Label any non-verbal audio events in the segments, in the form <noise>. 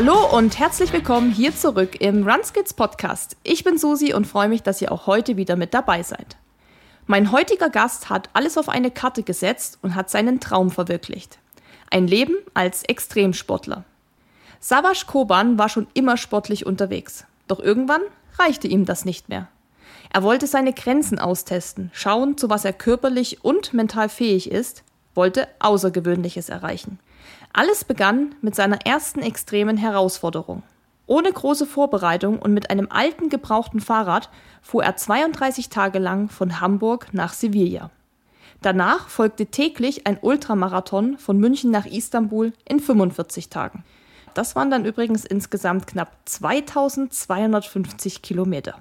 Hallo und herzlich willkommen hier zurück im Runskids Podcast. Ich bin Susi und freue mich, dass ihr auch heute wieder mit dabei seid. Mein heutiger Gast hat alles auf eine Karte gesetzt und hat seinen Traum verwirklicht. Ein Leben als Extremsportler. Savas Koban war schon immer sportlich unterwegs. Doch irgendwann reichte ihm das nicht mehr. Er wollte seine Grenzen austesten, schauen, zu was er körperlich und mental fähig ist, wollte Außergewöhnliches erreichen. Alles begann mit seiner ersten extremen Herausforderung. Ohne große Vorbereitung und mit einem alten gebrauchten Fahrrad fuhr er 32 Tage lang von Hamburg nach Sevilla. Danach folgte täglich ein Ultramarathon von München nach Istanbul in 45 Tagen. Das waren dann übrigens insgesamt knapp 2250 Kilometer.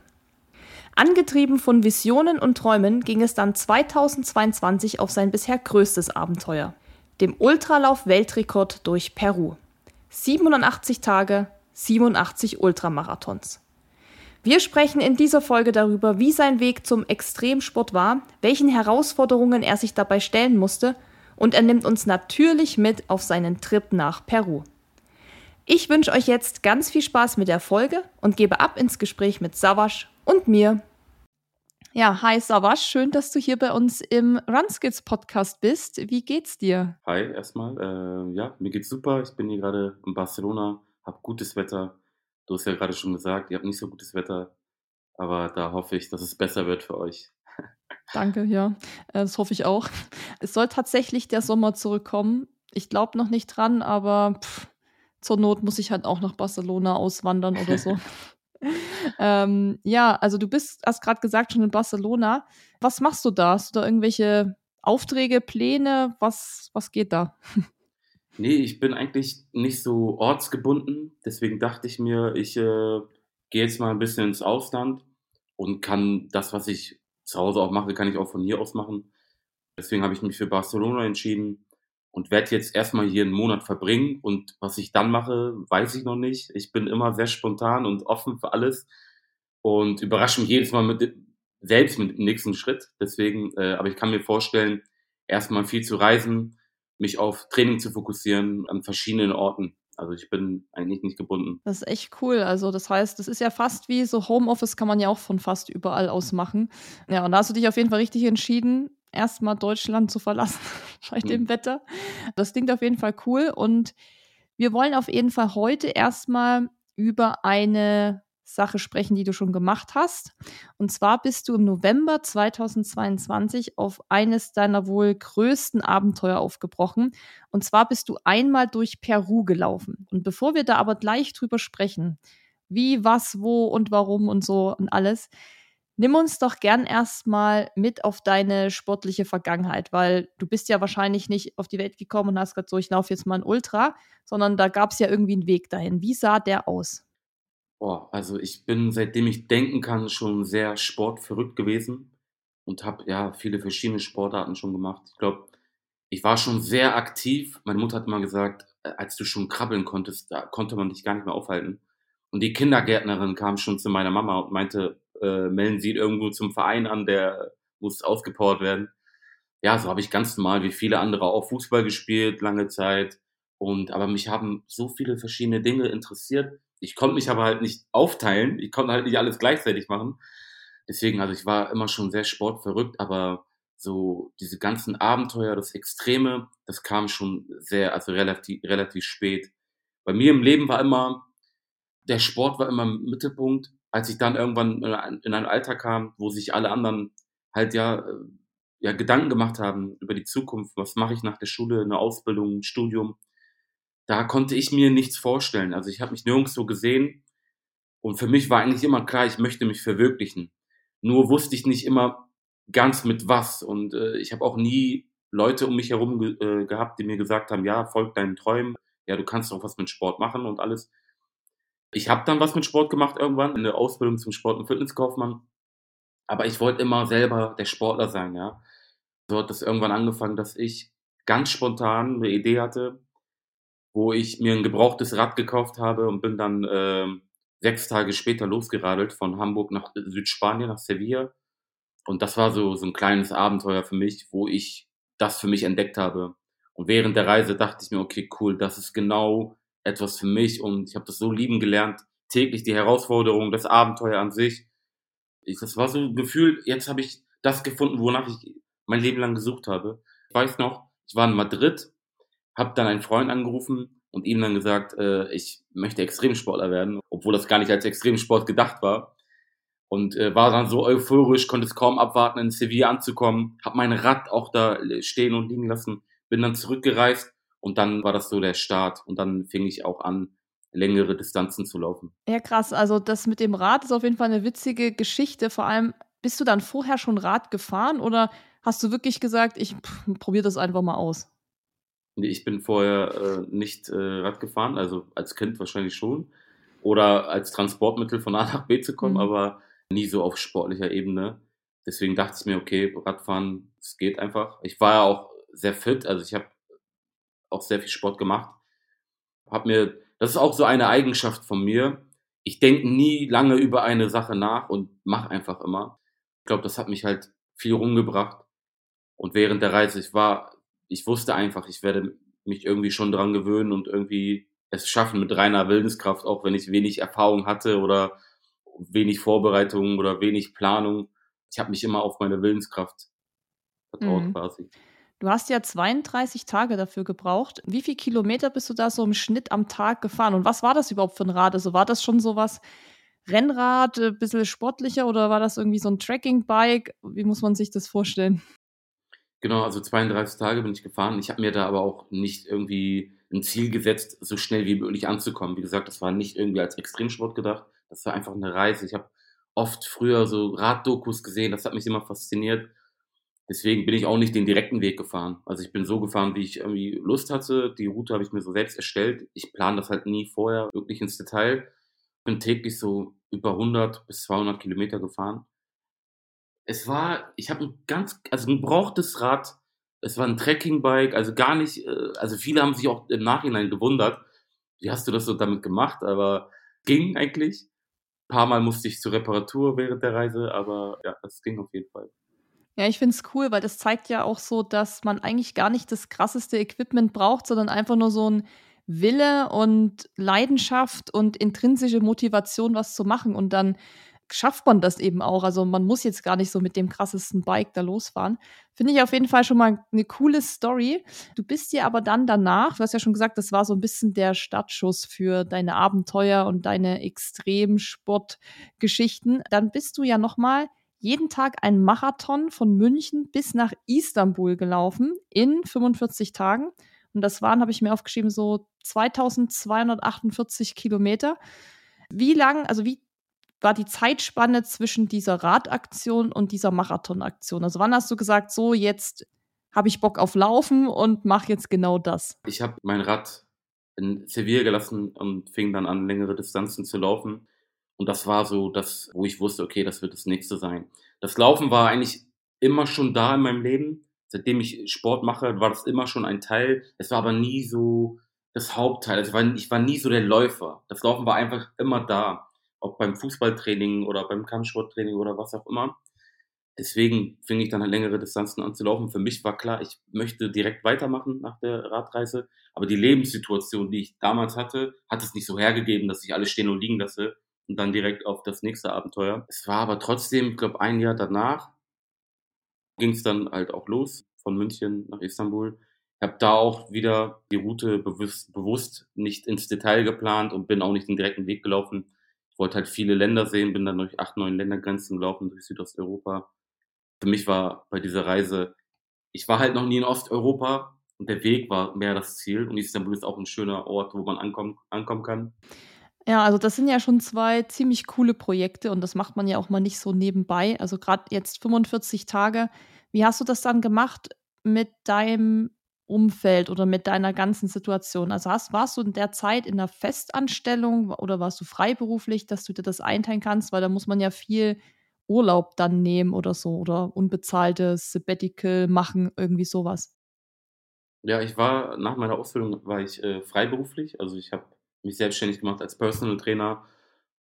Angetrieben von Visionen und Träumen ging es dann 2022 auf sein bisher größtes Abenteuer, dem Ultralauf-Weltrekord durch Peru. 87 Tage, 87 Ultramarathons. Wir sprechen in dieser Folge darüber, wie sein Weg zum Extremsport war, welchen Herausforderungen er sich dabei stellen musste und er nimmt uns natürlich mit auf seinen Trip nach Peru. Ich wünsche euch jetzt ganz viel Spaß mit der Folge und gebe ab ins Gespräch mit Savasch und mir. Ja, hi Savasch, schön, dass du hier bei uns im Runskills Podcast bist. Wie geht's dir? Hi, erstmal. Äh, ja, mir geht's super. Ich bin hier gerade in Barcelona, habe gutes Wetter. Du hast ja gerade schon gesagt, ihr habt nicht so gutes Wetter, aber da hoffe ich, dass es besser wird für euch. Danke, ja, äh, das hoffe ich auch. Es soll tatsächlich der Sommer zurückkommen. Ich glaube noch nicht dran, aber pff, zur Not muss ich halt auch nach Barcelona auswandern oder so. <laughs> <laughs> ähm, ja, also du bist, hast gerade gesagt, schon in Barcelona. Was machst du da? Hast du da irgendwelche Aufträge, Pläne? Was, was geht da? <laughs> nee, ich bin eigentlich nicht so ortsgebunden. Deswegen dachte ich mir, ich äh, gehe jetzt mal ein bisschen ins Ausland und kann das, was ich zu Hause auch mache, kann ich auch von hier aus machen. Deswegen habe ich mich für Barcelona entschieden und werde jetzt erstmal hier einen Monat verbringen. Und was ich dann mache, weiß ich noch nicht. Ich bin immer sehr spontan und offen für alles und überrasche mich jedes Mal mit, selbst mit dem nächsten Schritt. Deswegen, äh, aber ich kann mir vorstellen, erstmal viel zu reisen, mich auf Training zu fokussieren an verschiedenen Orten. Also ich bin eigentlich nicht gebunden. Das ist echt cool. Also das heißt, das ist ja fast wie so Homeoffice kann man ja auch von fast überall aus machen. Ja, und da hast du dich auf jeden Fall richtig entschieden, erstmal Deutschland zu verlassen <laughs> bei dem mhm. Wetter. Das klingt auf jeden Fall cool und wir wollen auf jeden Fall heute erstmal über eine Sache sprechen, die du schon gemacht hast. Und zwar bist du im November 2022 auf eines deiner wohl größten Abenteuer aufgebrochen. Und zwar bist du einmal durch Peru gelaufen. Und bevor wir da aber gleich drüber sprechen, wie, was, wo und warum und so und alles, Nimm uns doch gern erstmal mit auf deine sportliche Vergangenheit, weil du bist ja wahrscheinlich nicht auf die Welt gekommen und hast gesagt, so, ich laufe jetzt mal ein Ultra, sondern da gab es ja irgendwie einen Weg dahin. Wie sah der aus? Boah, also ich bin, seitdem ich denken kann, schon sehr sportverrückt gewesen und habe ja viele verschiedene Sportarten schon gemacht. Ich glaube, ich war schon sehr aktiv. Meine Mutter hat immer gesagt, äh, als du schon krabbeln konntest, da konnte man dich gar nicht mehr aufhalten. Und die Kindergärtnerin kam schon zu meiner Mama und meinte, äh, melden Sie irgendwo zum Verein an, der muss ausgepowert werden. Ja, so habe ich ganz normal wie viele andere auch Fußball gespielt, lange Zeit. Und aber mich haben so viele verschiedene Dinge interessiert. Ich konnte mich aber halt nicht aufteilen. Ich konnte halt nicht alles gleichzeitig machen. Deswegen, also ich war immer schon sehr sportverrückt, aber so diese ganzen Abenteuer, das Extreme, das kam schon sehr, also relativ, relativ spät. Bei mir im Leben war immer, der Sport war immer im Mittelpunkt als ich dann irgendwann in ein Alter kam, wo sich alle anderen halt ja, äh, ja Gedanken gemacht haben über die Zukunft, was mache ich nach der Schule, eine Ausbildung, ein Studium, da konnte ich mir nichts vorstellen. Also ich habe mich nirgends so gesehen und für mich war eigentlich immer klar, ich möchte mich verwirklichen. Nur wusste ich nicht immer ganz mit was und äh, ich habe auch nie Leute um mich herum ge äh, gehabt, die mir gesagt haben, ja, folg deinen Träumen, ja, du kannst auch was mit Sport machen und alles. Ich habe dann was mit Sport gemacht irgendwann, in der Ausbildung zum Sport- und Fitnesskaufmann. Aber ich wollte immer selber der Sportler sein, ja. So hat das irgendwann angefangen, dass ich ganz spontan eine Idee hatte, wo ich mir ein gebrauchtes Rad gekauft habe und bin dann äh, sechs Tage später losgeradelt von Hamburg nach Südspanien, nach Sevilla. Und das war so, so ein kleines Abenteuer für mich, wo ich das für mich entdeckt habe. Und während der Reise dachte ich mir, okay, cool, das ist genau etwas für mich und ich habe das so lieben gelernt. Täglich die Herausforderung, das Abenteuer an sich. Ich, das war so ein Gefühl, jetzt habe ich das gefunden, wonach ich mein Leben lang gesucht habe. Ich weiß noch, ich war in Madrid, habe dann einen Freund angerufen und ihm dann gesagt, äh, ich möchte Extremsportler werden, obwohl das gar nicht als Extremsport gedacht war. Und äh, war dann so euphorisch, konnte es kaum abwarten, in Sevilla anzukommen, habe mein Rad auch da stehen und liegen lassen, bin dann zurückgereist und dann war das so der Start und dann fing ich auch an, längere Distanzen zu laufen. Ja, krass. Also das mit dem Rad ist auf jeden Fall eine witzige Geschichte. Vor allem, bist du dann vorher schon Rad gefahren oder hast du wirklich gesagt, ich probiere das einfach mal aus? Nee, ich bin vorher äh, nicht äh, Rad gefahren, also als Kind wahrscheinlich schon. Oder als Transportmittel von A nach B zu kommen, mhm. aber nie so auf sportlicher Ebene. Deswegen dachte ich mir, okay, Radfahren, es geht einfach. Ich war ja auch sehr fit, also ich habe auch sehr viel Sport gemacht. Hab mir, das ist auch so eine Eigenschaft von mir. Ich denke nie lange über eine Sache nach und mache einfach immer. Ich glaube, das hat mich halt viel rumgebracht. Und während der Reise, ich war, ich wusste einfach, ich werde mich irgendwie schon dran gewöhnen und irgendwie es schaffen mit reiner Willenskraft, auch wenn ich wenig Erfahrung hatte oder wenig Vorbereitung oder wenig Planung. Ich habe mich immer auf meine Willenskraft vertraut mhm. quasi. Du hast ja 32 Tage dafür gebraucht. Wie viele Kilometer bist du da so im Schnitt am Tag gefahren? Und was war das überhaupt für ein Rad? Also war das schon so was Rennrad, ein äh, bisschen sportlicher oder war das irgendwie so ein Tracking-Bike? Wie muss man sich das vorstellen? Genau, also 32 Tage bin ich gefahren. Ich habe mir da aber auch nicht irgendwie ein Ziel gesetzt, so schnell wie möglich anzukommen. Wie gesagt, das war nicht irgendwie als Extremsport gedacht. Das war einfach eine Reise. Ich habe oft früher so Raddokus gesehen, das hat mich immer fasziniert. Deswegen bin ich auch nicht den direkten Weg gefahren. Also ich bin so gefahren, wie ich irgendwie Lust hatte. Die Route habe ich mir so selbst erstellt. Ich plane das halt nie vorher wirklich ins Detail. Bin täglich so über 100 bis 200 Kilometer gefahren. Es war, ich habe ein ganz, also ein brauchtes Rad. Es war ein Trekkingbike, also gar nicht, äh, also viele haben sich auch im Nachhinein gewundert, wie hast du das so damit gemacht? Aber ging eigentlich. Ein paar Mal musste ich zur Reparatur während der Reise, aber ja, das ging auf jeden Fall. Ja, ich finde es cool, weil das zeigt ja auch so, dass man eigentlich gar nicht das krasseste Equipment braucht, sondern einfach nur so ein Wille und Leidenschaft und intrinsische Motivation, was zu machen. Und dann schafft man das eben auch. Also man muss jetzt gar nicht so mit dem krassesten Bike da losfahren. Finde ich auf jeden Fall schon mal eine coole Story. Du bist dir aber dann danach, du hast ja schon gesagt, das war so ein bisschen der Startschuss für deine Abenteuer und deine Extremsportgeschichten. Dann bist du ja noch mal jeden Tag einen Marathon von München bis nach Istanbul gelaufen in 45 Tagen. Und das waren, habe ich mir aufgeschrieben, so 2248 Kilometer. Wie lang, also wie war die Zeitspanne zwischen dieser Radaktion und dieser Marathonaktion? Also wann hast du gesagt, so jetzt habe ich Bock auf Laufen und mache jetzt genau das? Ich habe mein Rad in Sevilla gelassen und fing dann an, längere Distanzen zu laufen. Und das war so das, wo ich wusste, okay, das wird das nächste sein. Das Laufen war eigentlich immer schon da in meinem Leben. Seitdem ich Sport mache, war das immer schon ein Teil. Es war aber nie so das Hauptteil. Also ich war nie so der Läufer. Das Laufen war einfach immer da. Ob beim Fußballtraining oder beim Kampfsporttraining oder was auch immer. Deswegen fing ich dann halt längere Distanzen an zu laufen. Für mich war klar, ich möchte direkt weitermachen nach der Radreise. Aber die Lebenssituation, die ich damals hatte, hat es nicht so hergegeben, dass ich alles stehen und liegen lasse und dann direkt auf das nächste Abenteuer. Es war aber trotzdem, ich glaube, ein Jahr danach ging es dann halt auch los von München nach Istanbul. Ich habe da auch wieder die Route bewusst, bewusst nicht ins Detail geplant und bin auch nicht den direkten Weg gelaufen. Ich wollte halt viele Länder sehen, bin dann durch acht, neun Ländergrenzen gelaufen durch Südosteuropa. Für mich war bei dieser Reise, ich war halt noch nie in Osteuropa und der Weg war mehr das Ziel. Und Istanbul ist auch ein schöner Ort, wo man ankommen, ankommen kann. Ja, also das sind ja schon zwei ziemlich coole Projekte und das macht man ja auch mal nicht so nebenbei. Also gerade jetzt 45 Tage. Wie hast du das dann gemacht mit deinem Umfeld oder mit deiner ganzen Situation? Also hast, warst du in der Zeit in einer Festanstellung oder warst du freiberuflich, dass du dir das einteilen kannst? Weil da muss man ja viel Urlaub dann nehmen oder so oder unbezahltes Sabbatical machen, irgendwie sowas. Ja, ich war nach meiner Ausbildung war ich äh, freiberuflich. Also ich habe mich selbstständig gemacht als Personal Trainer.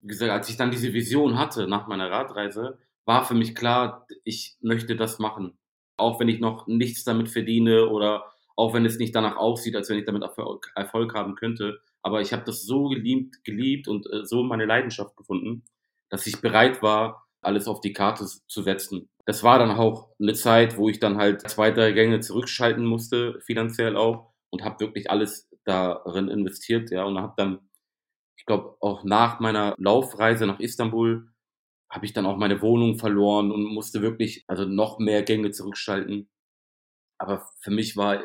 Wie gesagt, als ich dann diese Vision hatte nach meiner Radreise, war für mich klar, ich möchte das machen. Auch wenn ich noch nichts damit verdiene oder auch wenn es nicht danach aussieht, als wenn ich damit Erfolg, haben könnte. Aber ich habe das so geliebt, geliebt und äh, so meine Leidenschaft gefunden, dass ich bereit war, alles auf die Karte zu setzen. Das war dann auch eine Zeit, wo ich dann halt zwei, drei Gänge zurückschalten musste, finanziell auch, und habe wirklich alles darin investiert, ja, und habe dann, ich glaube, auch nach meiner Laufreise nach Istanbul habe ich dann auch meine Wohnung verloren und musste wirklich also noch mehr Gänge zurückschalten. Aber für mich war,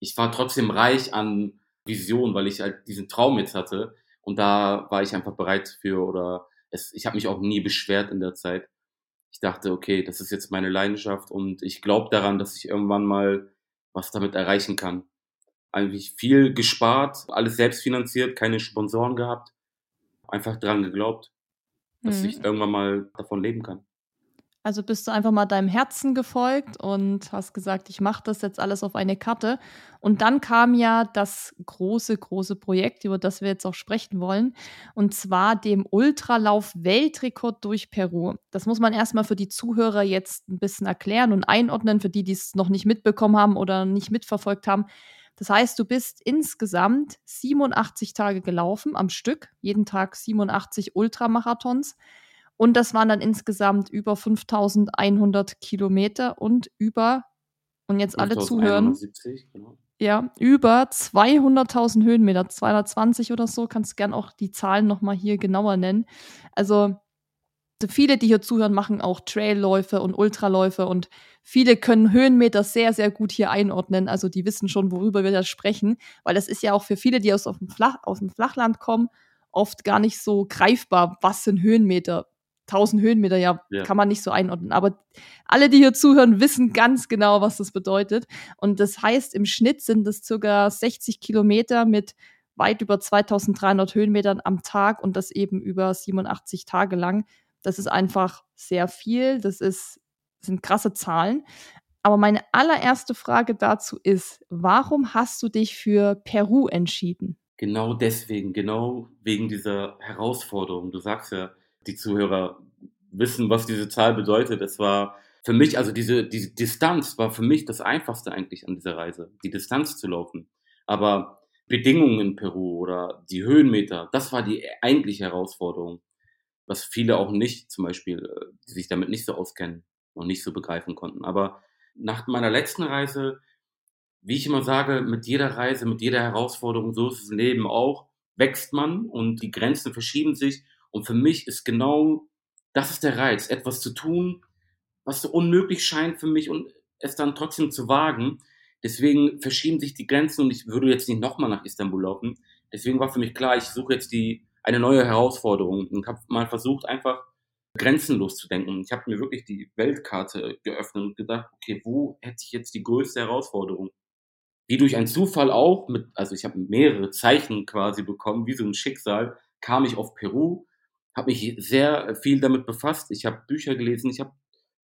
ich war trotzdem reich an Vision, weil ich halt diesen Traum jetzt hatte. Und da war ich einfach bereit für oder es, ich habe mich auch nie beschwert in der Zeit. Ich dachte, okay, das ist jetzt meine Leidenschaft und ich glaube daran, dass ich irgendwann mal was damit erreichen kann. Eigentlich viel gespart, alles selbst finanziert, keine Sponsoren gehabt, einfach dran geglaubt, dass mhm. ich irgendwann mal davon leben kann. Also bist du einfach mal deinem Herzen gefolgt und hast gesagt, ich mache das jetzt alles auf eine Karte. Und dann kam ja das große, große Projekt, über das wir jetzt auch sprechen wollen, und zwar dem Ultralauf-Weltrekord durch Peru. Das muss man erstmal für die Zuhörer jetzt ein bisschen erklären und einordnen, für die, die es noch nicht mitbekommen haben oder nicht mitverfolgt haben. Das heißt, du bist insgesamt 87 Tage gelaufen am Stück, jeden Tag 87 Ultramarathons. Und das waren dann insgesamt über 5100 Kilometer und über, und jetzt alle zuhören, genau. ja, über 200.000 Höhenmeter, 220 oder so, kannst du gern auch die Zahlen nochmal hier genauer nennen. Also viele, die hier zuhören, machen auch Trailläufe und Ultraläufe und viele können Höhenmeter sehr, sehr gut hier einordnen. Also die wissen schon, worüber wir da sprechen, weil das ist ja auch für viele, die aus, dem, Flach, aus dem Flachland kommen, oft gar nicht so greifbar, was sind Höhenmeter. 1000 Höhenmeter, ja, ja, kann man nicht so einordnen. Aber alle, die hier zuhören, wissen ganz genau, was das bedeutet. Und das heißt, im Schnitt sind es circa 60 Kilometer mit weit über 2300 Höhenmetern am Tag und das eben über 87 Tage lang. Das ist einfach sehr viel. Das ist, sind krasse Zahlen. Aber meine allererste Frage dazu ist, warum hast du dich für Peru entschieden? Genau deswegen, genau wegen dieser Herausforderung. Du sagst ja, die Zuhörer wissen, was diese Zahl bedeutet. Es war für mich, also diese, diese Distanz war für mich das Einfachste eigentlich an dieser Reise, die Distanz zu laufen. Aber Bedingungen in Peru oder die Höhenmeter, das war die eigentliche Herausforderung, was viele auch nicht, zum Beispiel, äh, die sich damit nicht so auskennen und nicht so begreifen konnten. Aber nach meiner letzten Reise, wie ich immer sage, mit jeder Reise, mit jeder Herausforderung, so ist das Leben auch, wächst man und die Grenzen verschieben sich und für mich ist genau das ist der Reiz, etwas zu tun, was so unmöglich scheint für mich und es dann trotzdem zu wagen. Deswegen verschieben sich die Grenzen und ich würde jetzt nicht nochmal nach Istanbul laufen. Deswegen war für mich klar, ich suche jetzt die, eine neue Herausforderung und habe mal versucht, einfach grenzenlos zu denken. Ich habe mir wirklich die Weltkarte geöffnet und gedacht, okay, wo hätte ich jetzt die größte Herausforderung? Wie durch einen Zufall auch, mit, also ich habe mehrere Zeichen quasi bekommen, wie so ein Schicksal, kam ich auf Peru habe mich sehr viel damit befasst. Ich habe Bücher gelesen, ich habe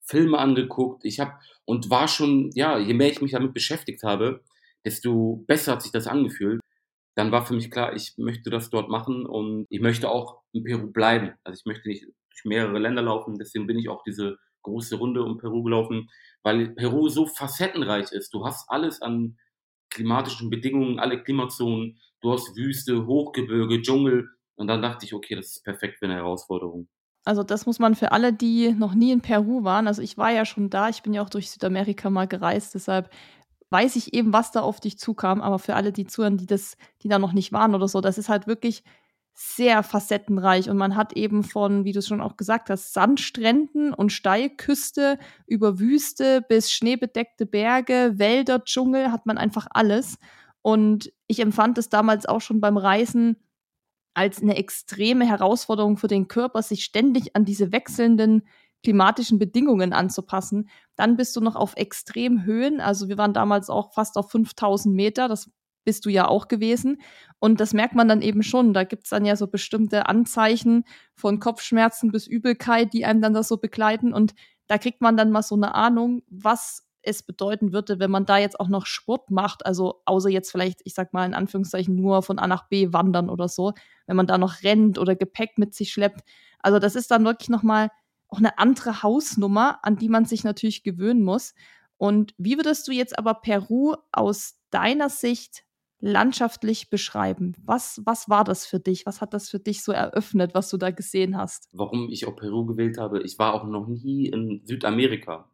Filme angeguckt, ich habe und war schon, ja, je mehr ich mich damit beschäftigt habe, desto besser hat sich das angefühlt. Dann war für mich klar, ich möchte das dort machen und ich möchte auch in Peru bleiben. Also ich möchte nicht durch mehrere Länder laufen, deswegen bin ich auch diese große Runde um Peru gelaufen, weil Peru so facettenreich ist. Du hast alles an klimatischen Bedingungen, alle Klimazonen, du hast Wüste, Hochgebirge, Dschungel, und dann dachte ich, okay, das ist perfekt für eine Herausforderung. Also das muss man für alle, die noch nie in Peru waren, also ich war ja schon da, ich bin ja auch durch Südamerika mal gereist, deshalb weiß ich eben, was da auf dich zukam, aber für alle, die zuhören, die das, die da noch nicht waren oder so, das ist halt wirklich sehr facettenreich und man hat eben von, wie du es schon auch gesagt hast, Sandstränden und Steilküste über Wüste bis schneebedeckte Berge, Wälder, Dschungel, hat man einfach alles. Und ich empfand es damals auch schon beim Reisen als eine extreme Herausforderung für den Körper, sich ständig an diese wechselnden klimatischen Bedingungen anzupassen. Dann bist du noch auf Extremhöhen. Also wir waren damals auch fast auf 5000 Meter. Das bist du ja auch gewesen. Und das merkt man dann eben schon. Da gibt es dann ja so bestimmte Anzeichen von Kopfschmerzen bis Übelkeit, die einem dann das so begleiten. Und da kriegt man dann mal so eine Ahnung, was es bedeuten würde, wenn man da jetzt auch noch Sport macht, also außer jetzt vielleicht, ich sag mal in Anführungszeichen, nur von A nach B wandern oder so, wenn man da noch rennt oder Gepäck mit sich schleppt. Also das ist dann wirklich nochmal auch eine andere Hausnummer, an die man sich natürlich gewöhnen muss. Und wie würdest du jetzt aber Peru aus deiner Sicht landschaftlich beschreiben. Was, was war das für dich? Was hat das für dich so eröffnet, was du da gesehen hast? Warum ich auch Peru gewählt habe, ich war auch noch nie in Südamerika.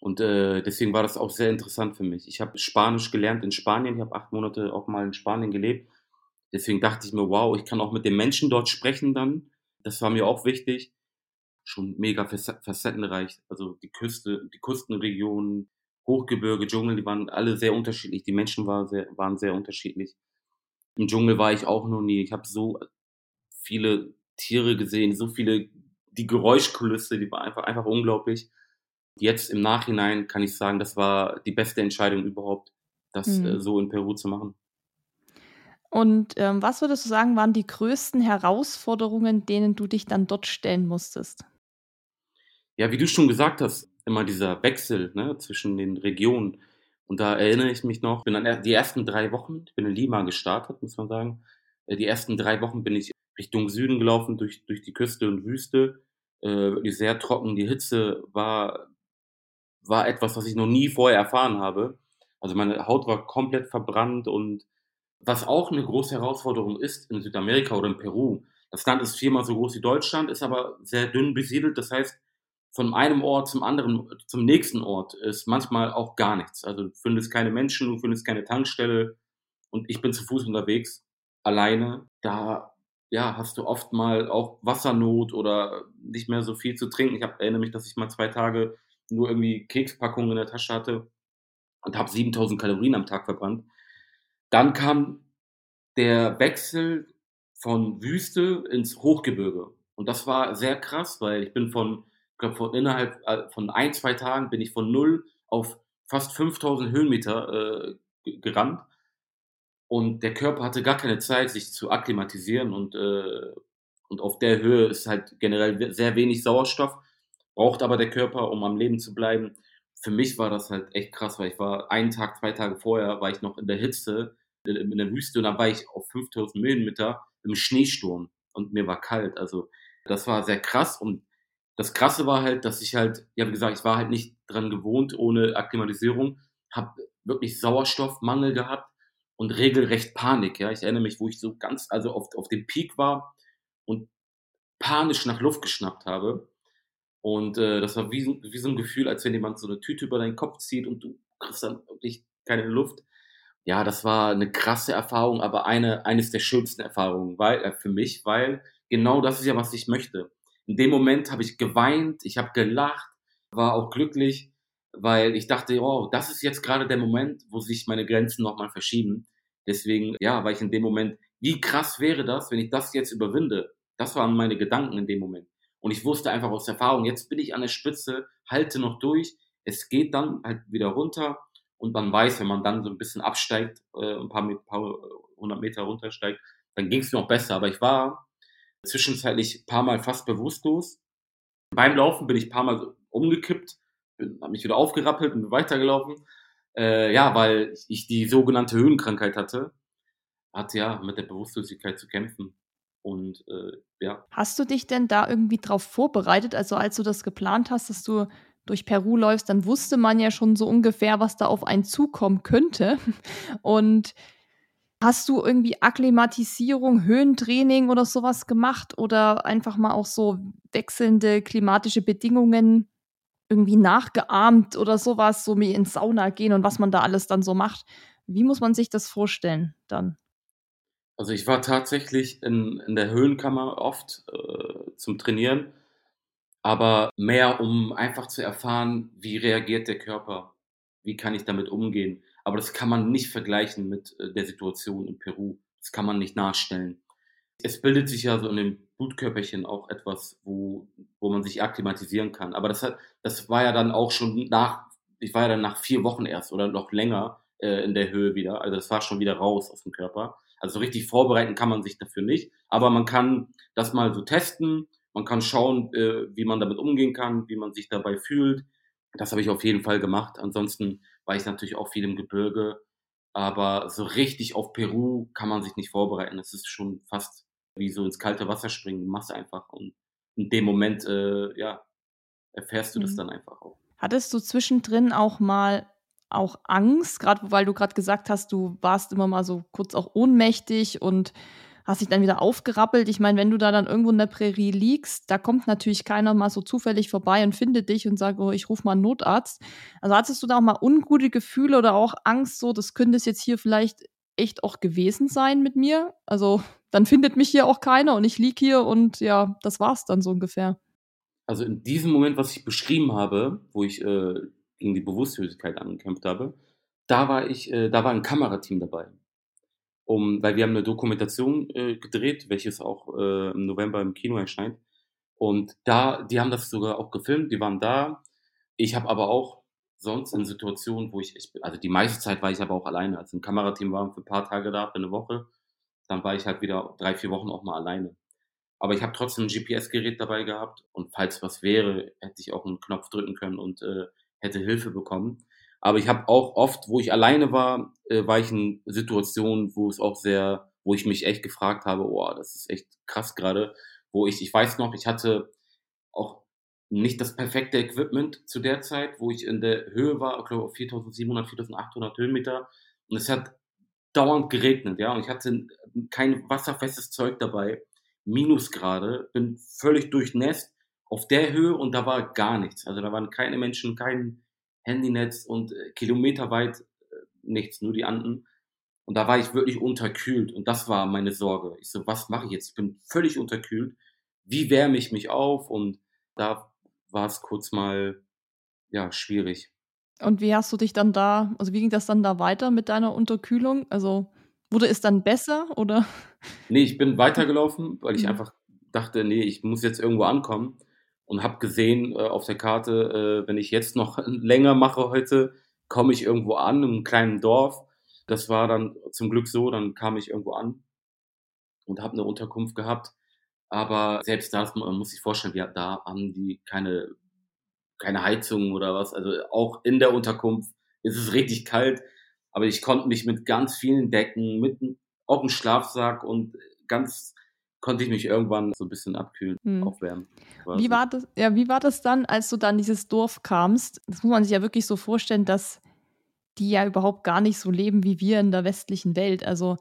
Und äh, deswegen war das auch sehr interessant für mich. Ich habe Spanisch gelernt in Spanien, ich habe acht Monate auch mal in Spanien gelebt. Deswegen dachte ich mir, wow, ich kann auch mit den Menschen dort sprechen dann. Das war mir auch wichtig. Schon mega facettenreich. Also die Küste, die Küstenregionen, Hochgebirge, Dschungel, die waren alle sehr unterschiedlich. Die Menschen waren sehr, waren sehr unterschiedlich. Im Dschungel war ich auch noch nie. Ich habe so viele Tiere gesehen, so viele, die Geräuschkulisse, die war einfach, einfach unglaublich. Jetzt im Nachhinein kann ich sagen, das war die beste Entscheidung überhaupt, das mhm. äh, so in Peru zu machen. Und ähm, was würdest du sagen, waren die größten Herausforderungen, denen du dich dann dort stellen musstest? Ja, wie du schon gesagt hast, immer dieser Wechsel ne, zwischen den Regionen. Und da erinnere ich mich noch, bin dann die ersten drei Wochen, ich bin in Lima gestartet, muss man sagen. Äh, die ersten drei Wochen bin ich Richtung Süden gelaufen, durch, durch die Küste und Wüste. Äh, wirklich sehr trocken. Die Hitze war, war etwas, was ich noch nie vorher erfahren habe. Also meine Haut war komplett verbrannt und was auch eine große Herausforderung ist in Südamerika oder in Peru. Das Land ist viermal so groß wie Deutschland, ist aber sehr dünn besiedelt. Das heißt, von einem Ort zum anderen, zum nächsten Ort ist manchmal auch gar nichts. Also du findest keine Menschen, du findest keine Tankstelle und ich bin zu Fuß unterwegs, alleine. Da ja, hast du oft mal auch Wassernot oder nicht mehr so viel zu trinken. Ich hab, erinnere mich, dass ich mal zwei Tage nur irgendwie Kekspackungen in der Tasche hatte und habe 7000 Kalorien am Tag verbrannt. Dann kam der Wechsel von Wüste ins Hochgebirge. Und das war sehr krass, weil ich bin von ich glaube, von innerhalb äh, von ein, zwei Tagen bin ich von null auf fast 5000 Höhenmeter äh, gerannt. Und der Körper hatte gar keine Zeit, sich zu akklimatisieren. Und, äh, und auf der Höhe ist halt generell sehr wenig Sauerstoff, braucht aber der Körper, um am Leben zu bleiben. Für mich war das halt echt krass, weil ich war einen Tag, zwei Tage vorher, war ich noch in der Hitze, in der Wüste und dann war ich auf 5000 Höhenmeter im Schneesturm und mir war kalt. Also das war sehr krass und das Krasse war halt, dass ich halt, ja wie gesagt, ich war halt nicht dran gewohnt ohne Akklimatisierung, habe wirklich Sauerstoffmangel gehabt und regelrecht Panik. Ja, ich erinnere mich, wo ich so ganz, also auf, auf dem Peak war und panisch nach Luft geschnappt habe. Und äh, das war wie, wie so ein Gefühl, als wenn jemand so eine Tüte über deinen Kopf zieht und du kriegst dann wirklich keine Luft. Ja, das war eine krasse Erfahrung, aber eine eines der schönsten Erfahrungen weil, äh, für mich, weil genau das ist ja, was ich möchte. In dem Moment habe ich geweint, ich habe gelacht, war auch glücklich, weil ich dachte, oh, das ist jetzt gerade der Moment, wo sich meine Grenzen nochmal verschieben. Deswegen, ja, war ich in dem Moment, wie krass wäre das, wenn ich das jetzt überwinde? Das waren meine Gedanken in dem Moment. Und ich wusste einfach aus Erfahrung, jetzt bin ich an der Spitze, halte noch durch, es geht dann halt wieder runter und man weiß, wenn man dann so ein bisschen absteigt, äh, ein paar, paar hundert Meter runtersteigt, dann ging es noch besser. Aber ich war zwischenzeitlich ein paar Mal fast bewusstlos. Beim Laufen bin ich ein paar Mal umgekippt, habe mich wieder aufgerappelt und weitergelaufen. Äh, ja, weil ich die sogenannte Höhenkrankheit hatte, hatte ja mit der Bewusstlosigkeit zu kämpfen. Und äh, ja. Hast du dich denn da irgendwie drauf vorbereitet? Also als du das geplant hast, dass du durch Peru läufst, dann wusste man ja schon so ungefähr, was da auf einen zukommen könnte. <laughs> Und Hast du irgendwie Akklimatisierung, Höhentraining oder sowas gemacht oder einfach mal auch so wechselnde klimatische Bedingungen irgendwie nachgeahmt oder sowas, so wie ins Sauna gehen und was man da alles dann so macht? Wie muss man sich das vorstellen dann? Also ich war tatsächlich in, in der Höhenkammer oft äh, zum Trainieren, aber mehr um einfach zu erfahren, wie reagiert der Körper, wie kann ich damit umgehen. Aber das kann man nicht vergleichen mit äh, der Situation in Peru. Das kann man nicht nachstellen. Es bildet sich ja so in dem Blutkörperchen auch etwas, wo, wo man sich akklimatisieren kann. Aber das, hat, das war ja dann auch schon nach, ich war ja dann nach vier Wochen erst oder noch länger äh, in der Höhe wieder. Also das war schon wieder raus aus dem Körper. Also richtig vorbereiten kann man sich dafür nicht. Aber man kann das mal so testen. Man kann schauen, äh, wie man damit umgehen kann, wie man sich dabei fühlt. Das habe ich auf jeden Fall gemacht. Ansonsten war ich natürlich auch viel im Gebirge. Aber so richtig auf Peru kann man sich nicht vorbereiten. Es ist schon fast wie so ins kalte Wasser springen. Du machst einfach. Und in dem Moment, äh, ja, erfährst du mhm. das dann einfach auch. Hattest du zwischendrin auch mal auch Angst, gerade weil du gerade gesagt hast, du warst immer mal so kurz auch ohnmächtig und hast dich dann wieder aufgerappelt. Ich meine, wenn du da dann irgendwo in der Prärie liegst, da kommt natürlich keiner mal so zufällig vorbei und findet dich und sagt, oh, ich rufe mal einen Notarzt. Also hattest du da auch mal ungute Gefühle oder auch Angst, so, das könnte es jetzt hier vielleicht echt auch gewesen sein mit mir? Also dann findet mich hier auch keiner und ich lieg hier und ja, das war's dann so ungefähr. Also in diesem Moment, was ich beschrieben habe, wo ich äh, gegen die Bewusstlosigkeit angekämpft habe, da war ich, äh, da war ein Kamerateam dabei um, weil wir haben eine Dokumentation äh, gedreht, welches auch äh, im November im Kino erscheint. Und da, die haben das sogar auch gefilmt, die waren da. Ich habe aber auch sonst in Situationen, wo ich, ich, also die meiste Zeit war ich aber auch alleine. Als ein Kamerateam war für ein paar Tage da, für eine Woche, dann war ich halt wieder drei, vier Wochen auch mal alleine. Aber ich habe trotzdem ein GPS-Gerät dabei gehabt und falls was wäre, hätte ich auch einen Knopf drücken können und äh, hätte Hilfe bekommen. Aber ich habe auch oft, wo ich alleine war, äh, war ich in Situationen, wo es auch sehr, wo ich mich echt gefragt habe, oh, das ist echt krass gerade, wo ich, ich weiß noch, ich hatte auch nicht das perfekte Equipment zu der Zeit, wo ich in der Höhe war, ich glaube 4700, 4800 Höhenmeter und es hat dauernd geregnet, ja, und ich hatte kein wasserfestes Zeug dabei, Minusgrade, bin völlig durchnässt auf der Höhe und da war gar nichts. Also da waren keine Menschen, kein Handynetz und äh, kilometerweit äh, nichts, nur die Anden. Und da war ich wirklich unterkühlt und das war meine Sorge. Ich so, was mache ich jetzt? Ich bin völlig unterkühlt. Wie wärme ich mich auf? Und da war es kurz mal, ja, schwierig. Und wie hast du dich dann da, also wie ging das dann da weiter mit deiner Unterkühlung? Also wurde es dann besser oder? Nee, ich bin weitergelaufen, weil ich mhm. einfach dachte, nee, ich muss jetzt irgendwo ankommen und habe gesehen äh, auf der Karte, äh, wenn ich jetzt noch <laughs> länger mache heute, komme ich irgendwo an, in einem kleinen Dorf. Das war dann zum Glück so, dann kam ich irgendwo an und habe eine Unterkunft gehabt. Aber selbst da man muss sich vorstellen, wir, da haben die keine, keine Heizung oder was. Also auch in der Unterkunft ist es richtig kalt. Aber ich konnte mich mit ganz vielen Decken, mit auch einem Schlafsack und ganz konnte ich mich irgendwann so ein bisschen abkühlen, hm. aufwärmen. Quasi. Wie war das? Ja, wie war das dann, als du dann in dieses Dorf kamst? Das muss man sich ja wirklich so vorstellen, dass die ja überhaupt gar nicht so leben wie wir in der westlichen Welt. Also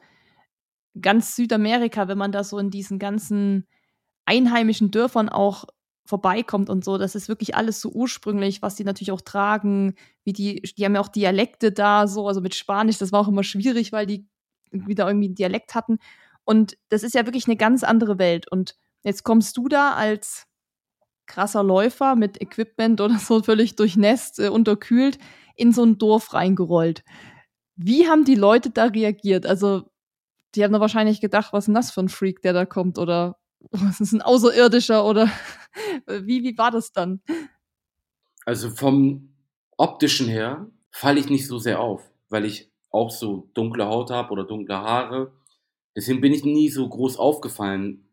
ganz Südamerika, wenn man da so in diesen ganzen einheimischen Dörfern auch vorbeikommt und so, das ist wirklich alles so ursprünglich, was die natürlich auch tragen, wie die, die haben ja auch Dialekte da, so, also mit Spanisch, das war auch immer schwierig, weil die wieder irgendwie einen Dialekt hatten. Und das ist ja wirklich eine ganz andere Welt. Und jetzt kommst du da als krasser Läufer mit Equipment oder so völlig durchnässt, äh, unterkühlt, in so ein Dorf reingerollt. Wie haben die Leute da reagiert? Also, die haben da wahrscheinlich gedacht, was ist denn das für ein Freak, der da kommt? Oder <laughs> was ist ein Außerirdischer? Oder <laughs> wie, wie war das dann? Also vom optischen her falle ich nicht so sehr auf, weil ich auch so dunkle Haut habe oder dunkle Haare Deswegen bin ich nie so groß aufgefallen,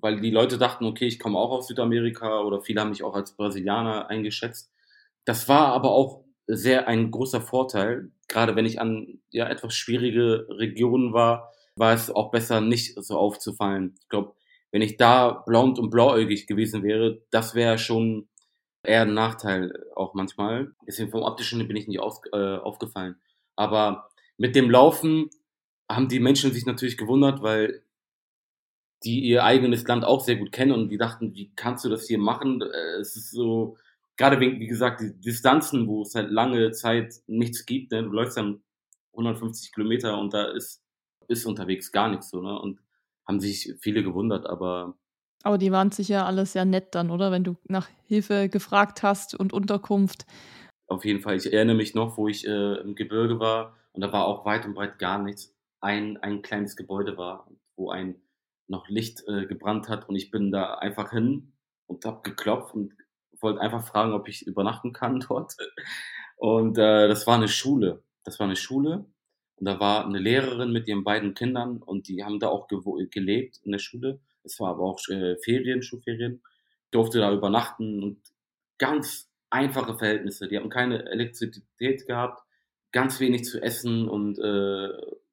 weil die Leute dachten, okay, ich komme auch aus Südamerika oder viele haben mich auch als Brasilianer eingeschätzt. Das war aber auch sehr ein großer Vorteil. Gerade wenn ich an ja, etwas schwierige Regionen war, war es auch besser, nicht so aufzufallen. Ich glaube, wenn ich da blond und blauäugig gewesen wäre, das wäre schon eher ein Nachteil auch manchmal. Deswegen vom optischen bin ich nicht auf, äh, aufgefallen. Aber mit dem Laufen haben die Menschen sich natürlich gewundert, weil die ihr eigenes Land auch sehr gut kennen und die dachten, wie kannst du das hier machen? Äh, es ist so, gerade wegen, wie gesagt, die Distanzen, wo es halt lange Zeit nichts gibt, ne? du läufst dann 150 Kilometer und da ist, ist unterwegs gar nichts so, ne? Und haben sich viele gewundert, aber. Aber die waren sicher alles sehr nett dann, oder? Wenn du nach Hilfe gefragt hast und Unterkunft. Auf jeden Fall. Ich erinnere mich noch, wo ich äh, im Gebirge war und da war auch weit und breit gar nichts ein, ein kleines Gebäude war, wo ein noch Licht äh, gebrannt hat und ich bin da einfach hin und habe geklopft und wollte einfach fragen, ob ich übernachten kann <laughs> dort. Und äh, das war eine Schule. Das war eine Schule und da war eine Lehrerin mit ihren beiden Kindern und die haben da auch gelebt in der Schule. Es war aber auch äh, Ferien, Schulferien. Ich durfte da übernachten und ganz einfache Verhältnisse. Die haben keine Elektrizität gehabt, ganz wenig zu essen und äh,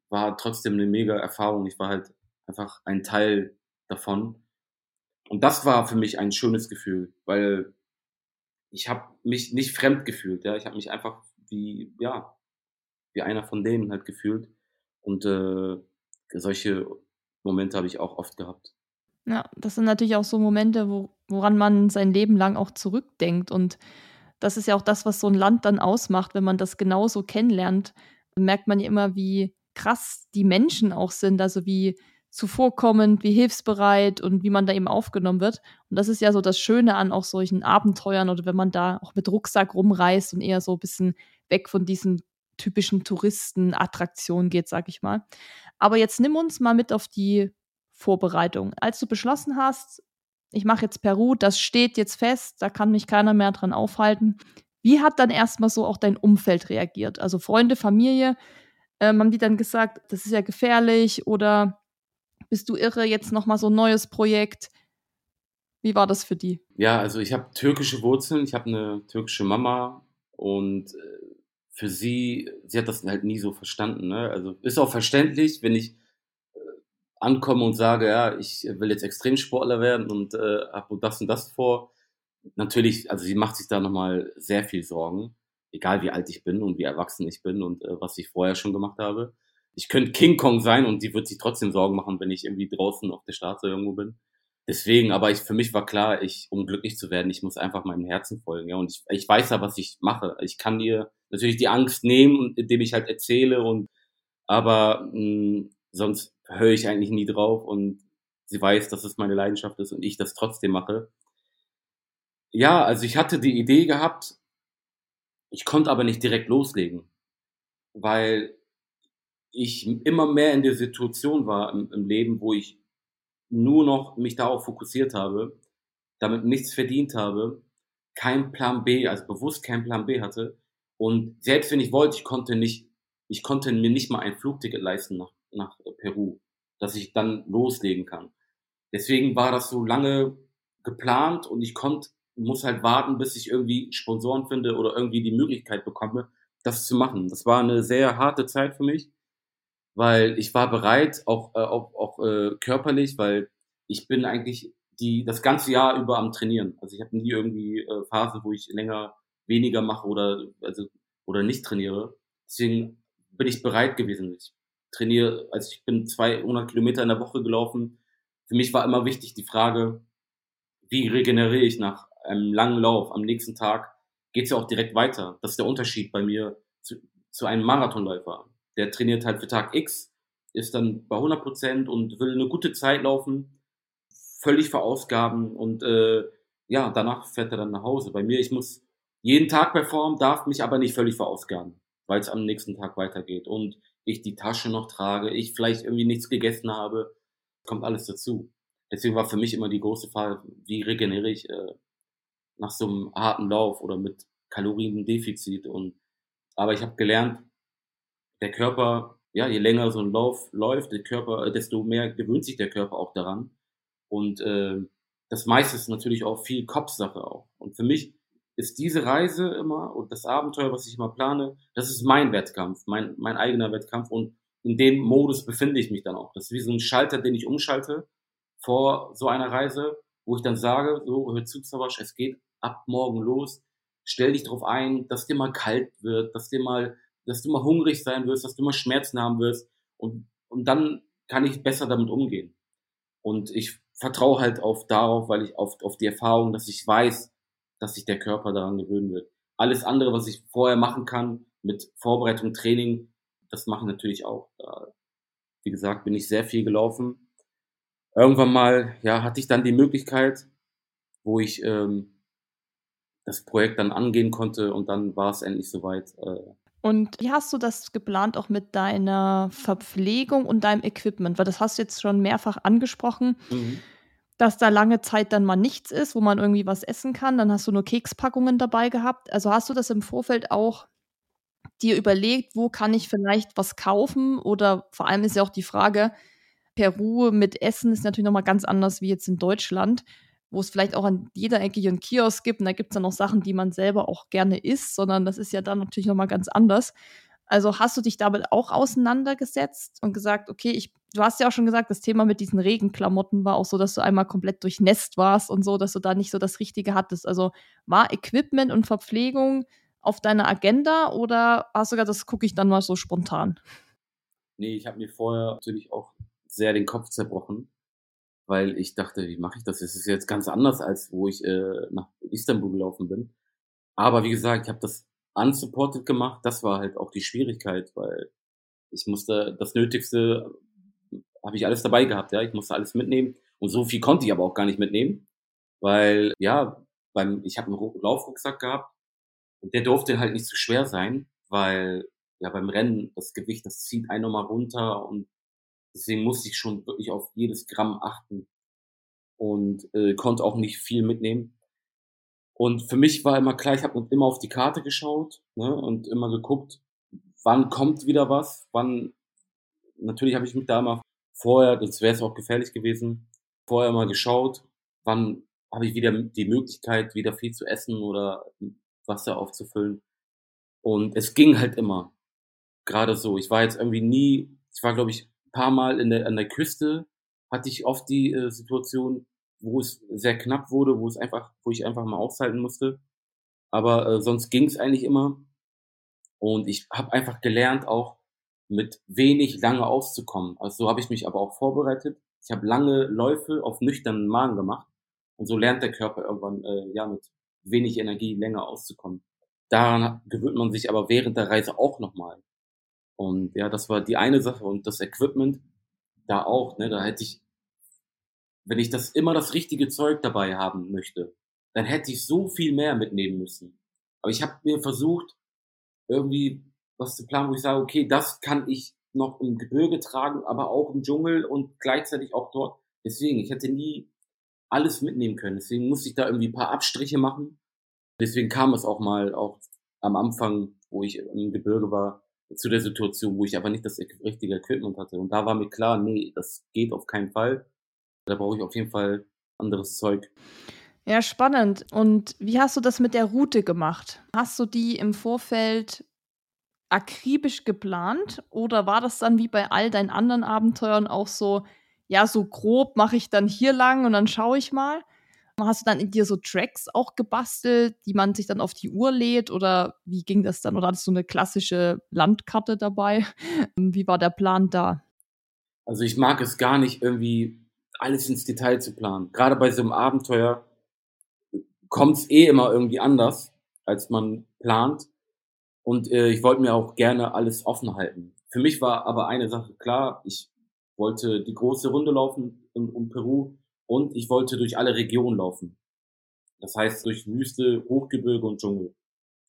war trotzdem eine mega Erfahrung. Ich war halt einfach ein Teil davon. Und das war für mich ein schönes Gefühl, weil ich habe mich nicht fremd gefühlt. Ja, ich habe mich einfach wie, ja, wie einer von denen halt gefühlt. Und äh, solche Momente habe ich auch oft gehabt. Ja, das sind natürlich auch so Momente, wo, woran man sein Leben lang auch zurückdenkt. Und das ist ja auch das, was so ein Land dann ausmacht, wenn man das genauso kennenlernt, merkt man ja immer, wie krass die Menschen auch sind, also wie zuvorkommend, wie hilfsbereit und wie man da eben aufgenommen wird. Und das ist ja so das Schöne an auch solchen Abenteuern oder wenn man da auch mit Rucksack rumreist und eher so ein bisschen weg von diesen typischen Touristenattraktionen geht, sag ich mal. Aber jetzt nimm uns mal mit auf die Vorbereitung. Als du beschlossen hast, ich mache jetzt Peru, das steht jetzt fest, da kann mich keiner mehr dran aufhalten. Wie hat dann erstmal so auch dein Umfeld reagiert? Also Freunde, Familie, ähm, haben die dann gesagt, das ist ja gefährlich oder bist du irre, jetzt nochmal so ein neues Projekt? Wie war das für die? Ja, also ich habe türkische Wurzeln, ich habe eine türkische Mama und äh, für sie, sie hat das halt nie so verstanden. Ne? Also ist auch verständlich, wenn ich äh, ankomme und sage, ja, ich will jetzt Extremsportler werden und äh, habe das und das vor. Natürlich, also sie macht sich da nochmal sehr viel Sorgen, egal wie alt ich bin und wie erwachsen ich bin und äh, was ich vorher schon gemacht habe ich könnte King Kong sein und die wird sich trotzdem Sorgen machen, wenn ich irgendwie draußen auf der Straße irgendwo bin. Deswegen, aber ich, für mich war klar, ich, um glücklich zu werden, ich muss einfach meinem Herzen folgen. Ja, und ich, ich weiß ja, was ich mache. Ich kann dir natürlich die Angst nehmen, indem ich halt erzähle und, aber mh, hm, sonst höre ich eigentlich nie drauf und sie weiß, dass es meine Leidenschaft ist und ich das trotzdem mache. Ja, also ich hatte die Idee gehabt, ich konnte aber nicht direkt loslegen, weil ich immer mehr in der Situation war im, im Leben, wo ich nur noch mich darauf fokussiert habe, damit nichts verdient habe, kein Plan B, also bewusst kein Plan B hatte. Und selbst wenn ich wollte, ich konnte nicht, ich konnte mir nicht mal ein Flugticket leisten nach, nach Peru, dass ich dann loslegen kann. Deswegen war das so lange geplant und ich konnte, muss halt warten, bis ich irgendwie Sponsoren finde oder irgendwie die Möglichkeit bekomme, das zu machen. Das war eine sehr harte Zeit für mich weil ich war bereit, auch, äh, auch, auch äh, körperlich, weil ich bin eigentlich die das ganze Jahr über am Trainieren. Also ich habe nie irgendwie äh, Phasen, wo ich länger weniger mache oder also oder nicht trainiere. Deswegen bin ich bereit gewesen. Ich trainiere, also ich bin 200 Kilometer in der Woche gelaufen. Für mich war immer wichtig die Frage, wie regeneriere ich nach einem langen Lauf? Am nächsten Tag geht's ja auch direkt weiter. Das ist der Unterschied bei mir zu, zu einem Marathonläufer der trainiert halt für Tag X, ist dann bei 100 Prozent und will eine gute Zeit laufen, völlig verausgaben und äh, ja, danach fährt er dann nach Hause. Bei mir, ich muss jeden Tag performen, darf mich aber nicht völlig verausgaben, weil es am nächsten Tag weitergeht und ich die Tasche noch trage, ich vielleicht irgendwie nichts gegessen habe, kommt alles dazu. Deswegen war für mich immer die große Frage, wie regeneriere ich äh, nach so einem harten Lauf oder mit Kaloriendefizit und aber ich habe gelernt, der Körper, ja, je länger so ein Lauf läuft, der Körper, äh, desto mehr gewöhnt sich der Körper auch daran. Und äh, das meiste ist natürlich auch viel Kopfsache auch. Und für mich ist diese Reise immer und das Abenteuer, was ich immer plane, das ist mein Wettkampf, mein, mein eigener Wettkampf. Und in dem Modus befinde ich mich dann auch. Das ist wie so ein Schalter, den ich umschalte vor so einer Reise, wo ich dann sage, so, hör zu, Zawasch, es geht ab morgen los. Stell dich darauf ein, dass dir mal kalt wird, dass dir mal dass du mal hungrig sein wirst, dass du mal Schmerzen haben wirst und, und dann kann ich besser damit umgehen. Und ich vertraue halt auf darauf, weil ich auf, auf die Erfahrung, dass ich weiß, dass sich der Körper daran gewöhnen wird. Alles andere, was ich vorher machen kann, mit Vorbereitung, Training, das mache ich natürlich auch. Da, wie gesagt, bin ich sehr viel gelaufen. Irgendwann mal, ja, hatte ich dann die Möglichkeit, wo ich ähm, das Projekt dann angehen konnte und dann war es endlich soweit. Äh, und wie hast du das geplant auch mit deiner Verpflegung und deinem Equipment? Weil das hast du jetzt schon mehrfach angesprochen, mhm. dass da lange Zeit dann mal nichts ist, wo man irgendwie was essen kann. Dann hast du nur Kekspackungen dabei gehabt. Also hast du das im Vorfeld auch dir überlegt, wo kann ich vielleicht was kaufen? Oder vor allem ist ja auch die Frage, Peru mit Essen ist natürlich nochmal ganz anders wie jetzt in Deutschland wo es vielleicht auch an jeder Ecke hier einen Kiosk gibt. Und da gibt es dann noch Sachen, die man selber auch gerne isst, sondern das ist ja dann natürlich nochmal ganz anders. Also hast du dich damit auch auseinandergesetzt und gesagt, okay, ich, du hast ja auch schon gesagt, das Thema mit diesen Regenklamotten war auch so, dass du einmal komplett durchnässt warst und so, dass du da nicht so das Richtige hattest. Also war Equipment und Verpflegung auf deiner Agenda oder hast du gesagt, das gucke ich dann mal so spontan? Nee, ich habe mir vorher natürlich auch sehr den Kopf zerbrochen, weil ich dachte, wie mache ich das? Es ist jetzt ganz anders, als wo ich äh, nach Istanbul gelaufen bin. Aber wie gesagt, ich habe das unsupported gemacht. Das war halt auch die Schwierigkeit, weil ich musste das Nötigste, habe ich alles dabei gehabt, ja. Ich musste alles mitnehmen. Und so viel konnte ich aber auch gar nicht mitnehmen, weil, ja, beim, ich habe einen Laufrucksack gehabt und der durfte halt nicht zu schwer sein, weil ja beim Rennen das Gewicht, das zieht einen nochmal runter und deswegen musste ich schon wirklich auf jedes Gramm achten und äh, konnte auch nicht viel mitnehmen. Und für mich war immer klar, ich habe immer auf die Karte geschaut ne, und immer geguckt, wann kommt wieder was, wann. Natürlich habe ich mich da immer vorher, das wäre es auch gefährlich gewesen, vorher mal geschaut, wann habe ich wieder die Möglichkeit, wieder viel zu essen oder Wasser aufzufüllen. Und es ging halt immer. Gerade so. Ich war jetzt irgendwie nie, ich war glaube ich paar Mal in der, an der Küste, hatte ich oft die äh, Situation, wo es sehr knapp wurde, wo es einfach, wo ich einfach mal aushalten musste. Aber äh, sonst ging es eigentlich immer. Und ich habe einfach gelernt, auch mit wenig lange auszukommen. Also so habe ich mich aber auch vorbereitet. Ich habe lange Läufe auf nüchternen Magen gemacht. Und so lernt der Körper irgendwann äh, ja mit wenig Energie länger auszukommen. Daran gewöhnt man sich aber während der Reise auch nochmal. Und ja, das war die eine Sache. Und das Equipment da auch, ne, da hätte ich wenn ich das immer das richtige Zeug dabei haben möchte, dann hätte ich so viel mehr mitnehmen müssen. Aber ich habe mir versucht, irgendwie was zu planen, wo ich sage, okay, das kann ich noch im Gebirge tragen, aber auch im Dschungel und gleichzeitig auch dort. Deswegen, ich hätte nie alles mitnehmen können. Deswegen musste ich da irgendwie ein paar Abstriche machen. Deswegen kam es auch mal auch am Anfang, wo ich im Gebirge war, zu der Situation, wo ich aber nicht das richtige Equipment hatte. Und da war mir klar, nee, das geht auf keinen Fall. Da brauche ich auf jeden Fall anderes Zeug. Ja, spannend. Und wie hast du das mit der Route gemacht? Hast du die im Vorfeld akribisch geplant oder war das dann wie bei all deinen anderen Abenteuern auch so, ja, so grob mache ich dann hier lang und dann schaue ich mal? Hast du dann in dir so Tracks auch gebastelt, die man sich dann auf die Uhr lädt oder wie ging das dann? Oder hattest du eine klassische Landkarte dabei? <laughs> Wie war der Plan da? Also ich mag es gar nicht irgendwie alles ins Detail zu planen. Gerade bei so einem Abenteuer kommt es eh immer irgendwie anders, als man plant. Und äh, ich wollte mir auch gerne alles offen halten. Für mich war aber eine Sache klar, ich wollte die große Runde laufen in, um Peru und ich wollte durch alle Regionen laufen. Das heißt durch Wüste, Hochgebirge und Dschungel.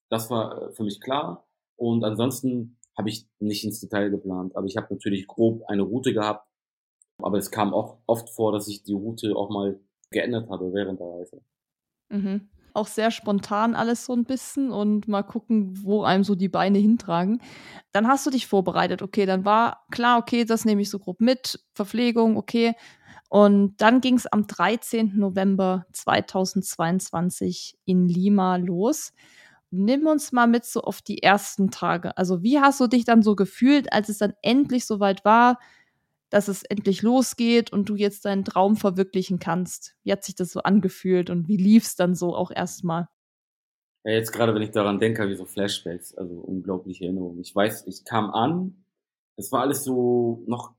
Das war äh, für mich klar. Und ansonsten habe ich nicht ins Detail geplant, aber ich habe natürlich grob eine Route gehabt, aber es kam auch oft vor, dass ich die Route auch mal geändert habe während der Reise. Mhm. Auch sehr spontan alles so ein bisschen und mal gucken, wo einem so die Beine hintragen. Dann hast du dich vorbereitet. Okay, dann war klar, okay, das nehme ich so grob mit. Verpflegung, okay. Und dann ging es am 13. November 2022 in Lima los. Nimm uns mal mit so auf die ersten Tage. Also, wie hast du dich dann so gefühlt, als es dann endlich soweit war? dass es endlich losgeht und du jetzt deinen Traum verwirklichen kannst. Wie hat sich das so angefühlt und wie lief es dann so auch erstmal? Ja, jetzt gerade, wenn ich daran denke, ich so Flashbacks, also unglaubliche Erinnerungen. Ich weiß, ich kam an, es war alles so noch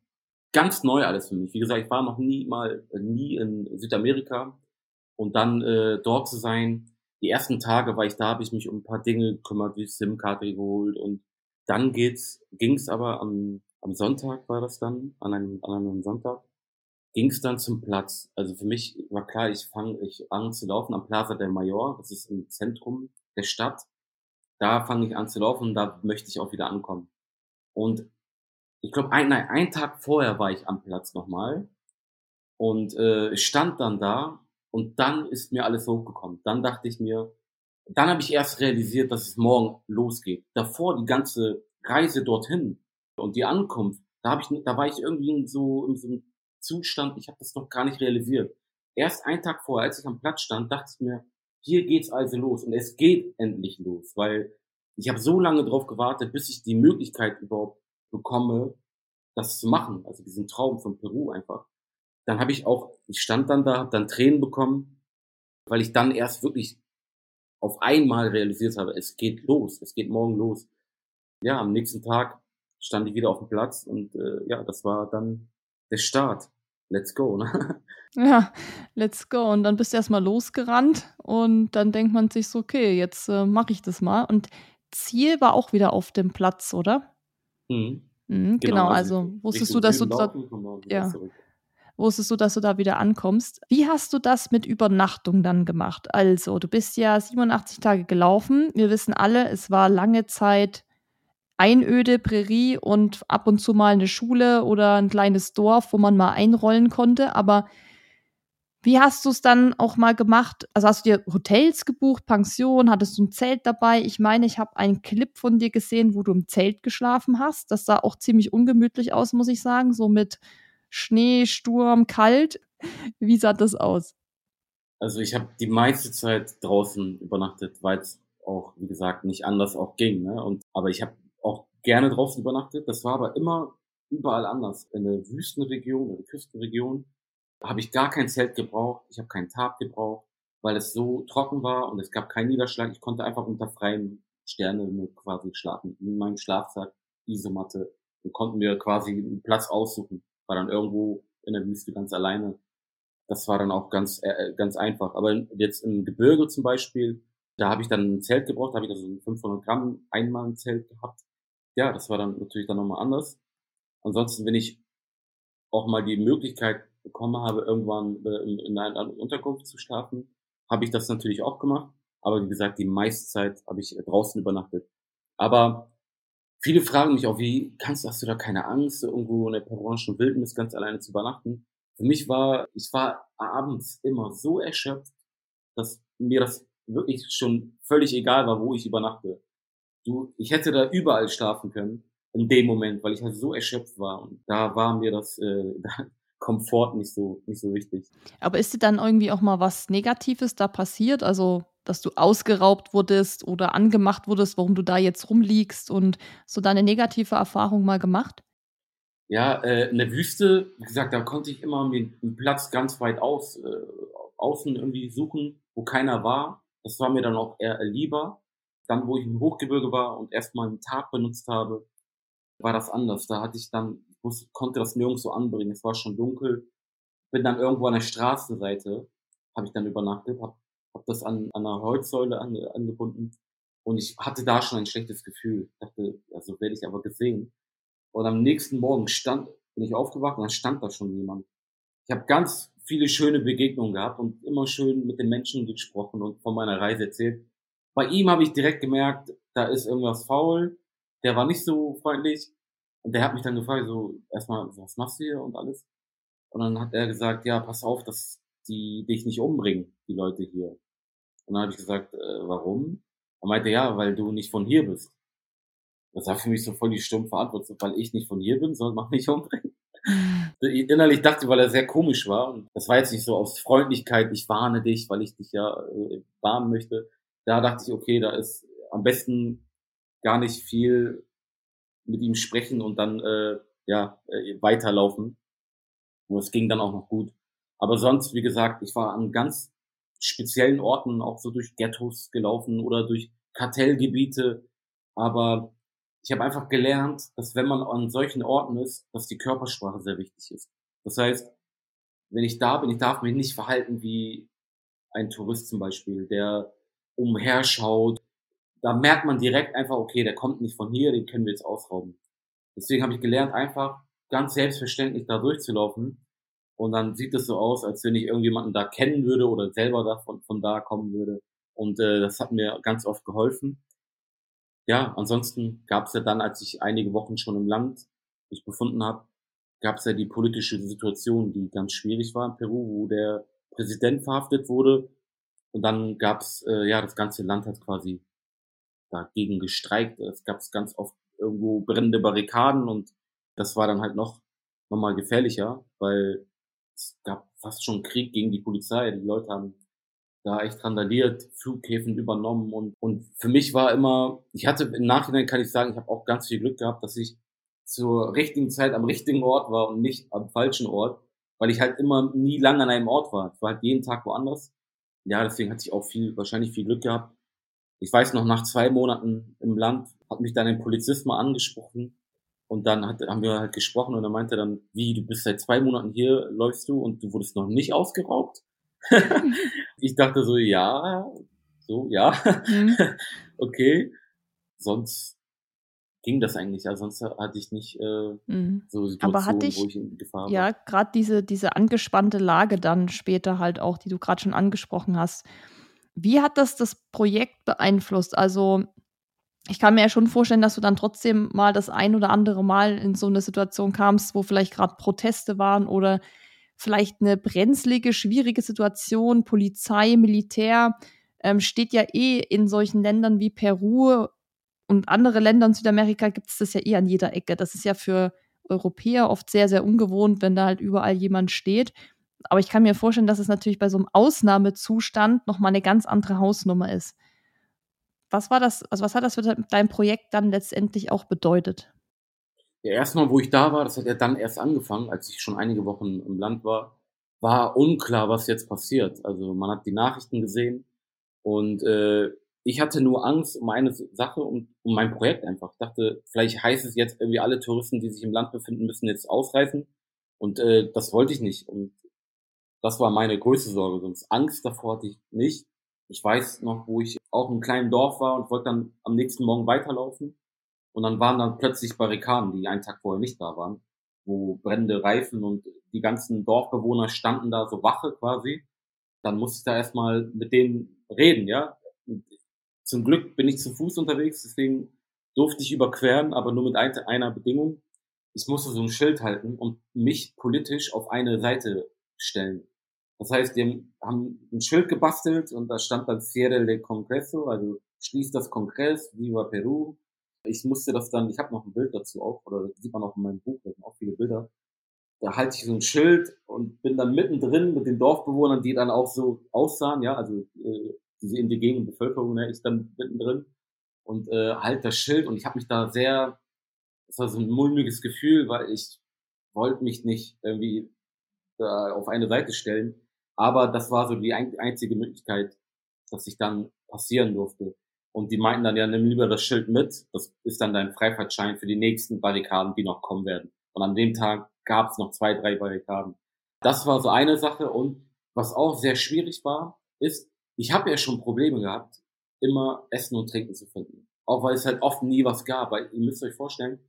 ganz neu alles für mich. Wie gesagt, ich war noch nie mal, äh, nie in Südamerika und dann äh, dort zu sein. Die ersten Tage war ich da, habe ich mich um ein paar Dinge gekümmert, wie SIM-Karte geholt und dann geht's, ging's aber am am Sonntag war das dann, an einem, an einem Sonntag, ging es dann zum Platz. Also für mich war klar, ich fange ich an zu laufen am Plaza del Mayor, das ist im Zentrum der Stadt. Da fange ich an zu laufen und da möchte ich auch wieder ankommen. Und ich glaube, ein, nein, einen Tag vorher war ich am Platz nochmal und äh, stand dann da und dann ist mir alles hochgekommen. Dann dachte ich mir, dann habe ich erst realisiert, dass es morgen losgeht. Davor die ganze Reise dorthin, und die Ankunft, da, hab ich, da war ich irgendwie in so, in so einem Zustand, ich habe das noch gar nicht realisiert. Erst einen Tag vorher, als ich am Platz stand, dachte ich mir, hier geht's also los und es geht endlich los, weil ich habe so lange drauf gewartet, bis ich die Möglichkeit überhaupt bekomme, das zu machen, also diesen Traum von Peru einfach. Dann habe ich auch, ich stand dann da, habe dann Tränen bekommen, weil ich dann erst wirklich auf einmal realisiert habe, es geht los, es geht morgen los. Ja, am nächsten Tag stand ich wieder auf dem Platz und äh, ja, das war dann der Start. Let's go, ne? <laughs> Ja, let's go. Und dann bist du erstmal losgerannt und dann denkt man sich so, okay, jetzt äh, mache ich das mal. Und Ziel war auch wieder auf dem Platz, oder? Mhm. Mhm, genau, genau, also, also wusstest du, dass du da, ja, wusstest du, dass du da wieder ankommst. Wie hast du das mit Übernachtung dann gemacht? Also, du bist ja 87 Tage gelaufen. Wir wissen alle, es war lange Zeit Einöde, Prärie und ab und zu mal eine Schule oder ein kleines Dorf, wo man mal einrollen konnte. Aber wie hast du es dann auch mal gemacht? Also hast du dir Hotels gebucht, Pension, hattest du ein Zelt dabei? Ich meine, ich habe einen Clip von dir gesehen, wo du im Zelt geschlafen hast. Das sah auch ziemlich ungemütlich aus, muss ich sagen. So mit Schnee, Sturm, kalt. <laughs> Wie sah das aus? Also ich habe die meiste Zeit draußen übernachtet, weil es auch, wie gesagt, nicht anders auch ging. Ne? Und, aber ich habe auch gerne draußen übernachtet. Das war aber immer überall anders. In der Wüstenregion, in der Küstenregion habe ich gar kein Zelt gebraucht. Ich habe keinen Tarp gebraucht, weil es so trocken war und es gab keinen Niederschlag. Ich konnte einfach unter freiem Sterne quasi schlafen. In meinem Schlafsack, Isomatte. Und konnten mir quasi einen Platz aussuchen. War dann irgendwo in der Wüste ganz alleine. Das war dann auch ganz, äh, ganz einfach. Aber jetzt im Gebirge zum Beispiel, da habe ich dann ein Zelt gebraucht, da habe ich also ein 500 Gramm einmal ein Zelt gehabt ja, das war dann natürlich dann nochmal anders. Ansonsten, wenn ich auch mal die Möglichkeit bekommen habe, irgendwann äh, in einer Unterkunft zu schlafen, habe ich das natürlich auch gemacht. Aber wie gesagt, die meiste Zeit habe ich draußen übernachtet. Aber viele fragen mich auch, wie kannst du, hast du da keine Angst, irgendwo in der peruanischen Wildnis ganz alleine zu übernachten? Für mich war, ich war abends immer so erschöpft, dass mir das wirklich schon völlig egal war, wo ich übernachte du, ich hätte da überall schlafen können in dem Moment, weil ich halt so erschöpft war und da war mir das äh, <laughs> Komfort nicht so nicht so wichtig. Aber ist dir dann irgendwie auch mal was Negatives da passiert? Also dass du ausgeraubt wurdest oder angemacht wurdest, warum du da jetzt rumliegst und so deine negative Erfahrung mal gemacht? Ja, äh, in der Wüste, wie gesagt, da konnte ich immer mir einen Platz ganz weit aus, äh, außen irgendwie suchen, wo keiner war. Das war mir dann auch eher lieber. Dann, wo ich im Hochgebirge war und erstmal einen Tag benutzt habe, war das anders. Da hatte ich dann, wusste, konnte das nirgends so anbringen. Es war schon dunkel. Bin dann irgendwo an der Straßenseite, habe ich dann übernachtet, habe hab das an, an einer Holzsäule ange, angebunden und ich hatte da schon ein schlechtes Gefühl. Ich dachte, ja, so werde ich aber gesehen. Und am nächsten Morgen stand, bin ich aufgewacht und dann stand da schon jemand. Ich habe ganz viele schöne Begegnungen gehabt und immer schön mit den Menschen gesprochen und von meiner Reise erzählt. Bei ihm habe ich direkt gemerkt, da ist irgendwas faul. Der war nicht so freundlich. Und der hat mich dann gefragt, so, erstmal, was machst du hier und alles? Und dann hat er gesagt, ja, pass auf, dass die dich nicht umbringen, die Leute hier. Und dann habe ich gesagt, äh, warum? Er meinte, ja, weil du nicht von hier bist. Das war für mich so voll die stumpfe Antwort, weil ich nicht von hier bin, soll man <laughs> mich umbringen. <laughs> Innerlich dachte ich, weil er sehr komisch war. Und das war jetzt nicht so aus Freundlichkeit, ich warne dich, weil ich dich ja äh, warnen möchte, da dachte ich, okay, da ist am besten gar nicht viel mit ihm sprechen und dann äh, ja äh, weiterlaufen. Und es ging dann auch noch gut. Aber sonst, wie gesagt, ich war an ganz speziellen Orten auch so durch Ghettos gelaufen oder durch Kartellgebiete. Aber ich habe einfach gelernt, dass wenn man an solchen Orten ist, dass die Körpersprache sehr wichtig ist. Das heißt, wenn ich da bin, ich darf mich nicht verhalten wie ein Tourist zum Beispiel, der umherschaut, da merkt man direkt einfach, okay, der kommt nicht von hier, den können wir jetzt ausrauben. Deswegen habe ich gelernt, einfach ganz selbstverständlich da durchzulaufen. Und dann sieht es so aus, als wenn ich irgendjemanden da kennen würde oder selber da von, von da kommen würde. Und äh, das hat mir ganz oft geholfen. Ja, ansonsten gab es ja dann, als ich einige Wochen schon im Land mich befunden habe, gab es ja die politische Situation, die ganz schwierig war in Peru, wo der Präsident verhaftet wurde und dann gab's äh, ja, das ganze Land hat quasi dagegen gestreikt. Es gab ganz oft irgendwo brennende Barrikaden und das war dann halt noch, noch mal gefährlicher, weil es gab fast schon Krieg gegen die Polizei. Die Leute haben da echt randaliert, Flughäfen übernommen und, und für mich war immer, ich hatte im Nachhinein kann ich sagen, ich habe auch ganz viel Glück gehabt, dass ich zur richtigen Zeit am richtigen Ort war und nicht am falschen Ort, weil ich halt immer nie lange an einem Ort war. Ich war halt jeden Tag woanders ja, deswegen hatte ich auch viel, wahrscheinlich viel Glück gehabt. Ich weiß noch, nach zwei Monaten im Land hat mich dann ein Polizist mal angesprochen und dann hat, haben wir halt gesprochen und er meinte dann, wie, du bist seit zwei Monaten hier, läufst du und du wurdest noch nicht ausgeraubt? <laughs> ich dachte so, ja, so, ja, mhm. <laughs> okay. Sonst ging das eigentlich, ja, sonst hatte ich nicht äh, mhm. so Situationen, Aber hatte ich, wo ich in Gefahr war. Ja, gerade diese, diese angespannte Lage dann später halt auch, die du gerade schon angesprochen hast. Wie hat das das Projekt beeinflusst? Also ich kann mir ja schon vorstellen, dass du dann trotzdem mal das ein oder andere Mal in so eine Situation kamst, wo vielleicht gerade Proteste waren oder vielleicht eine brenzlige, schwierige Situation, Polizei, Militär, ähm, steht ja eh in solchen Ländern wie Peru und andere Länder in Südamerika gibt es das ja eh an jeder Ecke. Das ist ja für Europäer oft sehr, sehr ungewohnt, wenn da halt überall jemand steht. Aber ich kann mir vorstellen, dass es natürlich bei so einem Ausnahmezustand nochmal eine ganz andere Hausnummer ist. Was war das, also was hat das für dein Projekt dann letztendlich auch bedeutet? Ja, erstmal, wo ich da war, das hat ja dann erst angefangen, als ich schon einige Wochen im Land war, war unklar, was jetzt passiert. Also man hat die Nachrichten gesehen und äh, ich hatte nur Angst um eine Sache, um, um mein Projekt einfach. Ich dachte, vielleicht heißt es jetzt irgendwie alle Touristen, die sich im Land befinden, müssen jetzt ausreisen. Und äh, das wollte ich nicht. Und das war meine größte Sorge. Sonst Angst davor hatte ich nicht. Ich weiß noch, wo ich auch im kleinen Dorf war und wollte dann am nächsten Morgen weiterlaufen. Und dann waren dann plötzlich Barrikaden, die einen Tag vorher nicht da waren, wo brennende Reifen und die ganzen Dorfbewohner standen da so Wache quasi. Dann musste ich da erstmal mit denen reden, ja. Zum Glück bin ich zu Fuß unterwegs, deswegen durfte ich überqueren, aber nur mit einer Bedingung. Ich musste so ein Schild halten und mich politisch auf eine Seite stellen. Das heißt, die haben ein Schild gebastelt und da stand dann Cierre del Congreso, also schließt das Kongress, Viva Peru. Ich musste das dann, ich habe noch ein Bild dazu auch, oder sieht man auch in meinem Buch, da sind auch viele Bilder. Da halte ich so ein Schild und bin dann mittendrin mit den Dorfbewohnern, die dann auch so aussahen, ja, also äh, diese indigenen Bevölkerung, ne, ist dann mittendrin und äh, halt das Schild und ich habe mich da sehr, das war so ein mulmiges Gefühl, weil ich wollte mich nicht irgendwie da auf eine Seite stellen aber das war so die einzige Möglichkeit, dass ich dann passieren durfte. Und die meinten dann, ja, nimm lieber das Schild mit. Das ist dann dein Freifahrtschein für die nächsten Barrikaden, die noch kommen werden. Und an dem Tag gab es noch zwei, drei Barrikaden. Das war so eine Sache. Und was auch sehr schwierig war, ist, ich habe ja schon Probleme gehabt, immer Essen und Trinken zu finden. Auch weil es halt oft nie was gab. Weil ihr müsst euch vorstellen,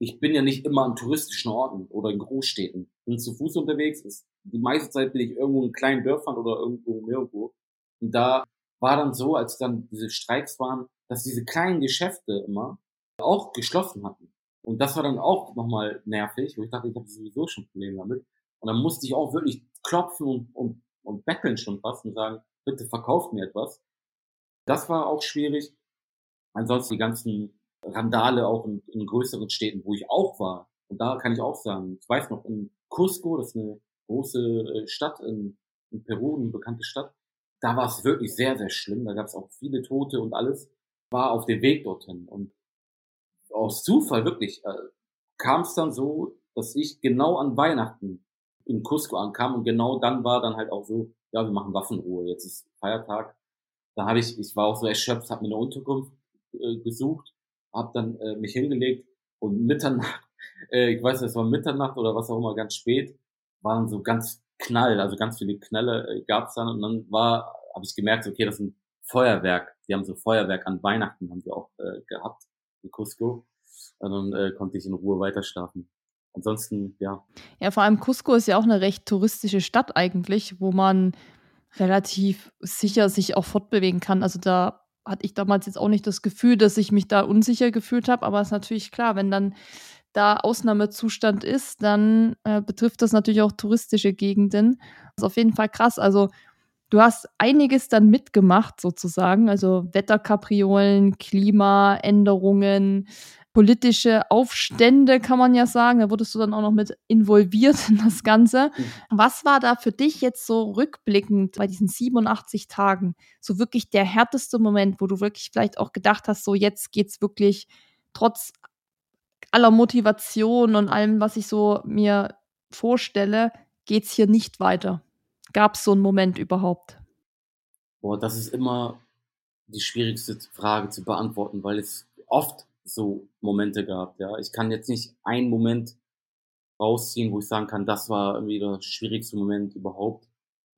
ich bin ja nicht immer an touristischen Orten oder in Großstädten. Bin zu Fuß unterwegs. Ist, die meiste Zeit bin ich irgendwo in kleinen Dörfern oder irgendwo nirgendwo. Und da war dann so, als dann diese Streiks waren, dass diese kleinen Geschäfte immer auch geschlossen hatten. Und das war dann auch nochmal nervig, wo ich dachte, ich habe sowieso schon Probleme damit. Und dann musste ich auch wirklich klopfen und, und, und betteln schon fast und sagen, bitte verkauft mir etwas. Das war auch schwierig. Ansonsten die ganzen Randale auch in, in größeren Städten, wo ich auch war. Und da kann ich auch sagen, ich weiß noch, in Cusco, das ist eine große äh, Stadt in, in Peru, eine bekannte Stadt, da war es wirklich sehr, sehr schlimm. Da gab es auch viele Tote und alles. War auf dem Weg dorthin. Und aus Zufall wirklich äh, kam es dann so, dass ich genau an Weihnachten in Cusco ankam und genau dann war dann halt auch so, ja, wir machen Waffenruhe, jetzt ist Feiertag. Da habe ich, ich war auch so erschöpft, habe mir eine Unterkunft äh, gesucht habe dann äh, mich hingelegt und Mitternacht, <laughs> äh, ich weiß nicht, es war Mitternacht oder was auch immer, ganz spät, waren so ganz Knall, also ganz viele Knälle äh, gab es dann und dann war, habe ich gemerkt, okay, das ist ein Feuerwerk. Die haben so Feuerwerk an Weihnachten haben wir auch äh, gehabt in Cusco. Und dann äh, konnte ich in Ruhe weiter schlafen. Ansonsten, ja. Ja, vor allem Cusco ist ja auch eine recht touristische Stadt eigentlich, wo man relativ sicher sich auch fortbewegen kann. Also da hatte ich damals jetzt auch nicht das Gefühl, dass ich mich da unsicher gefühlt habe, aber es ist natürlich klar, wenn dann da Ausnahmezustand ist, dann äh, betrifft das natürlich auch touristische Gegenden. Das ist auf jeden Fall krass. Also du hast einiges dann mitgemacht sozusagen, also Wetterkapriolen, Klimaänderungen, politische Aufstände, kann man ja sagen. Da wurdest du dann auch noch mit involviert in das Ganze. Mhm. Was war da für dich jetzt so rückblickend bei diesen 87 Tagen so wirklich der härteste Moment, wo du wirklich vielleicht auch gedacht hast, so jetzt geht's wirklich trotz aller Motivation und allem, was ich so mir vorstelle, geht's hier nicht weiter? Gab es so einen Moment überhaupt? Boah, das ist immer die schwierigste Frage zu beantworten, weil es oft so Momente gab. Ja, ich kann jetzt nicht einen Moment rausziehen, wo ich sagen kann, das war irgendwie der schwierigste Moment überhaupt.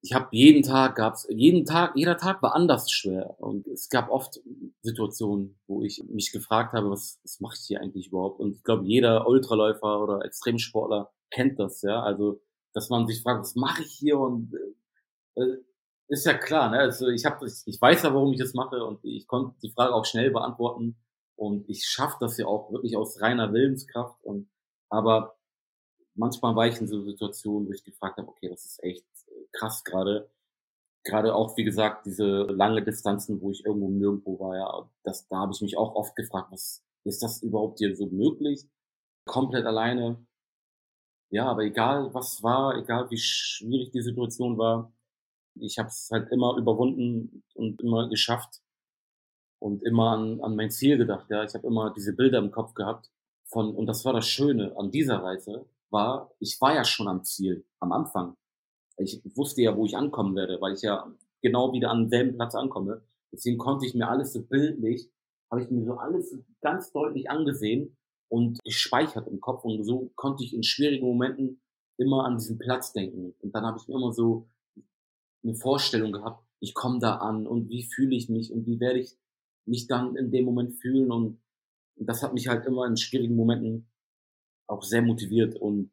Ich habe jeden Tag gab's jeden Tag jeder Tag war anders schwer und es gab oft Situationen, wo ich mich gefragt habe, was was mache ich hier eigentlich überhaupt? Und ich glaube, jeder Ultraläufer oder Extremsportler kennt das, ja. Also, dass man sich fragt, was mache ich hier und äh, äh ist ja klar, ne? Also ich habe ich weiß ja, warum ich das mache und ich konnte die Frage auch schnell beantworten und ich schaffe das ja auch wirklich aus reiner Willenskraft und aber manchmal war ich in so Situationen, wo ich gefragt habe, okay, das ist echt krass gerade. Gerade auch, wie gesagt, diese lange Distanzen, wo ich irgendwo nirgendwo war, ja, das, da habe ich mich auch oft gefragt, was ist das überhaupt hier so möglich? Komplett alleine. Ja, aber egal was war, egal wie schwierig die Situation war, ich habe es halt immer überwunden und immer geschafft und immer an, an mein Ziel gedacht. Ja, ich habe immer diese Bilder im Kopf gehabt von und das war das Schöne an dieser Reise war, ich war ja schon am Ziel am Anfang. Ich wusste ja, wo ich ankommen werde, weil ich ja genau wieder an demselben Platz ankomme. Deswegen konnte ich mir alles so bildlich, habe ich mir so alles ganz deutlich angesehen und gespeichert im Kopf und so konnte ich in schwierigen Momenten immer an diesen Platz denken. Und dann habe ich mir immer so eine Vorstellung gehabt, ich komme da an und wie fühle ich mich und wie werde ich mich dann in dem Moment fühlen und, das hat mich halt immer in schwierigen Momenten auch sehr motiviert und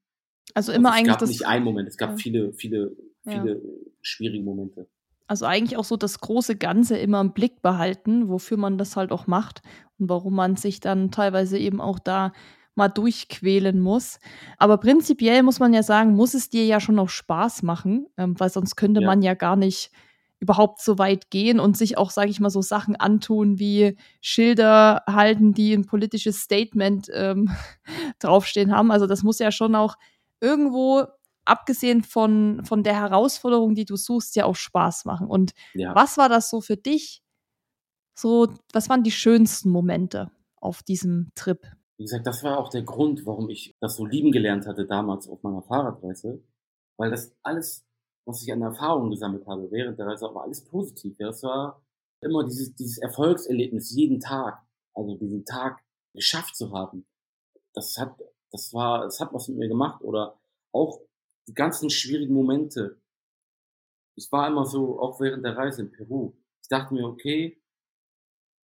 also immer also eigentlich es gab nicht einen Moment, es gab ja. viele, viele, viele ja. schwierige Momente. Also eigentlich auch so das große Ganze immer im Blick behalten, wofür man das halt auch macht und warum man sich dann teilweise eben auch da mal durchquälen muss. Aber prinzipiell muss man ja sagen, muss es dir ja schon noch Spaß machen, ähm, weil sonst könnte ja. man ja gar nicht überhaupt so weit gehen und sich auch, sage ich mal, so Sachen antun wie Schilder halten, die ein politisches Statement ähm, <laughs> draufstehen haben. Also das muss ja schon auch irgendwo, abgesehen von, von der Herausforderung, die du suchst, ja auch Spaß machen. Und ja. was war das so für dich? So, was waren die schönsten Momente auf diesem Trip? Wie gesagt, das war auch der Grund, warum ich das so lieben gelernt hatte damals auf meiner Fahrradreise, weil das alles, was ich an Erfahrungen gesammelt habe während der Reise, war alles positiv. Ja, es war immer dieses, dieses Erfolgserlebnis jeden Tag, also diesen Tag geschafft zu haben. Das hat, das war, es hat was mit mir gemacht oder auch die ganzen schwierigen Momente. Ich war immer so, auch während der Reise in Peru. Ich dachte mir, okay,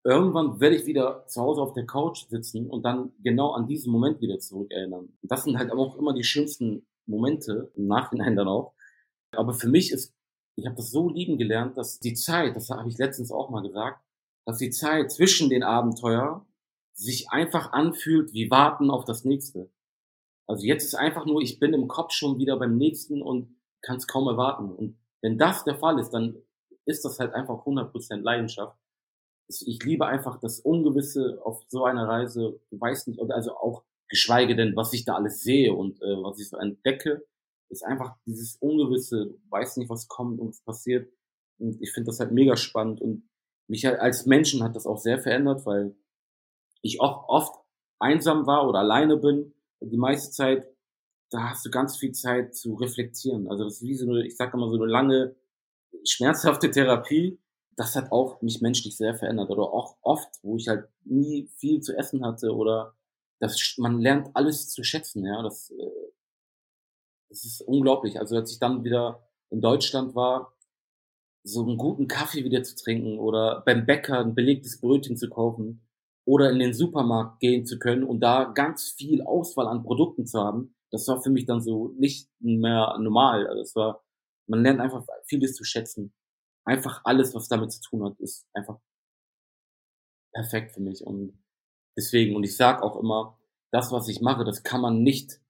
irgendwann werde ich wieder zu Hause auf der Couch sitzen und dann genau an diesen Moment wieder zurückerinnern. Und das sind halt auch immer die schönsten Momente, im Nachhinein dann auch. Aber für mich ist, ich habe das so lieben gelernt, dass die Zeit, das habe ich letztens auch mal gesagt, dass die Zeit zwischen den Abenteuer sich einfach anfühlt wie warten auf das nächste. Also jetzt ist einfach nur, ich bin im Kopf schon wieder beim nächsten und kann es kaum erwarten. Und wenn das der Fall ist, dann ist das halt einfach 100% Leidenschaft ich liebe einfach das Ungewisse auf so einer Reise. Du weißt nicht, also auch geschweige denn, was ich da alles sehe und äh, was ich so entdecke, ist einfach dieses Ungewisse. Du weißt nicht, was kommt und was passiert. Und ich finde das halt mega spannend und mich halt als Menschen hat das auch sehr verändert, weil ich auch oft einsam war oder alleine bin. Die meiste Zeit, da hast du ganz viel Zeit zu reflektieren. Also das ist wie so eine, ich sag immer so eine lange, schmerzhafte Therapie, das hat auch mich menschlich sehr verändert. Oder auch oft, wo ich halt nie viel zu essen hatte oder das, man lernt alles zu schätzen, ja. Das, äh, das ist unglaublich. Also als ich dann wieder in Deutschland war, so einen guten Kaffee wieder zu trinken oder beim Bäcker ein belegtes Brötchen zu kaufen oder in den Supermarkt gehen zu können und da ganz viel Auswahl an Produkten zu haben, das war für mich dann so nicht mehr normal. Also es war, man lernt einfach vieles zu schätzen einfach alles, was damit zu tun hat, ist einfach perfekt für mich. Und deswegen, und ich sag auch immer, das, was ich mache, das kann man nicht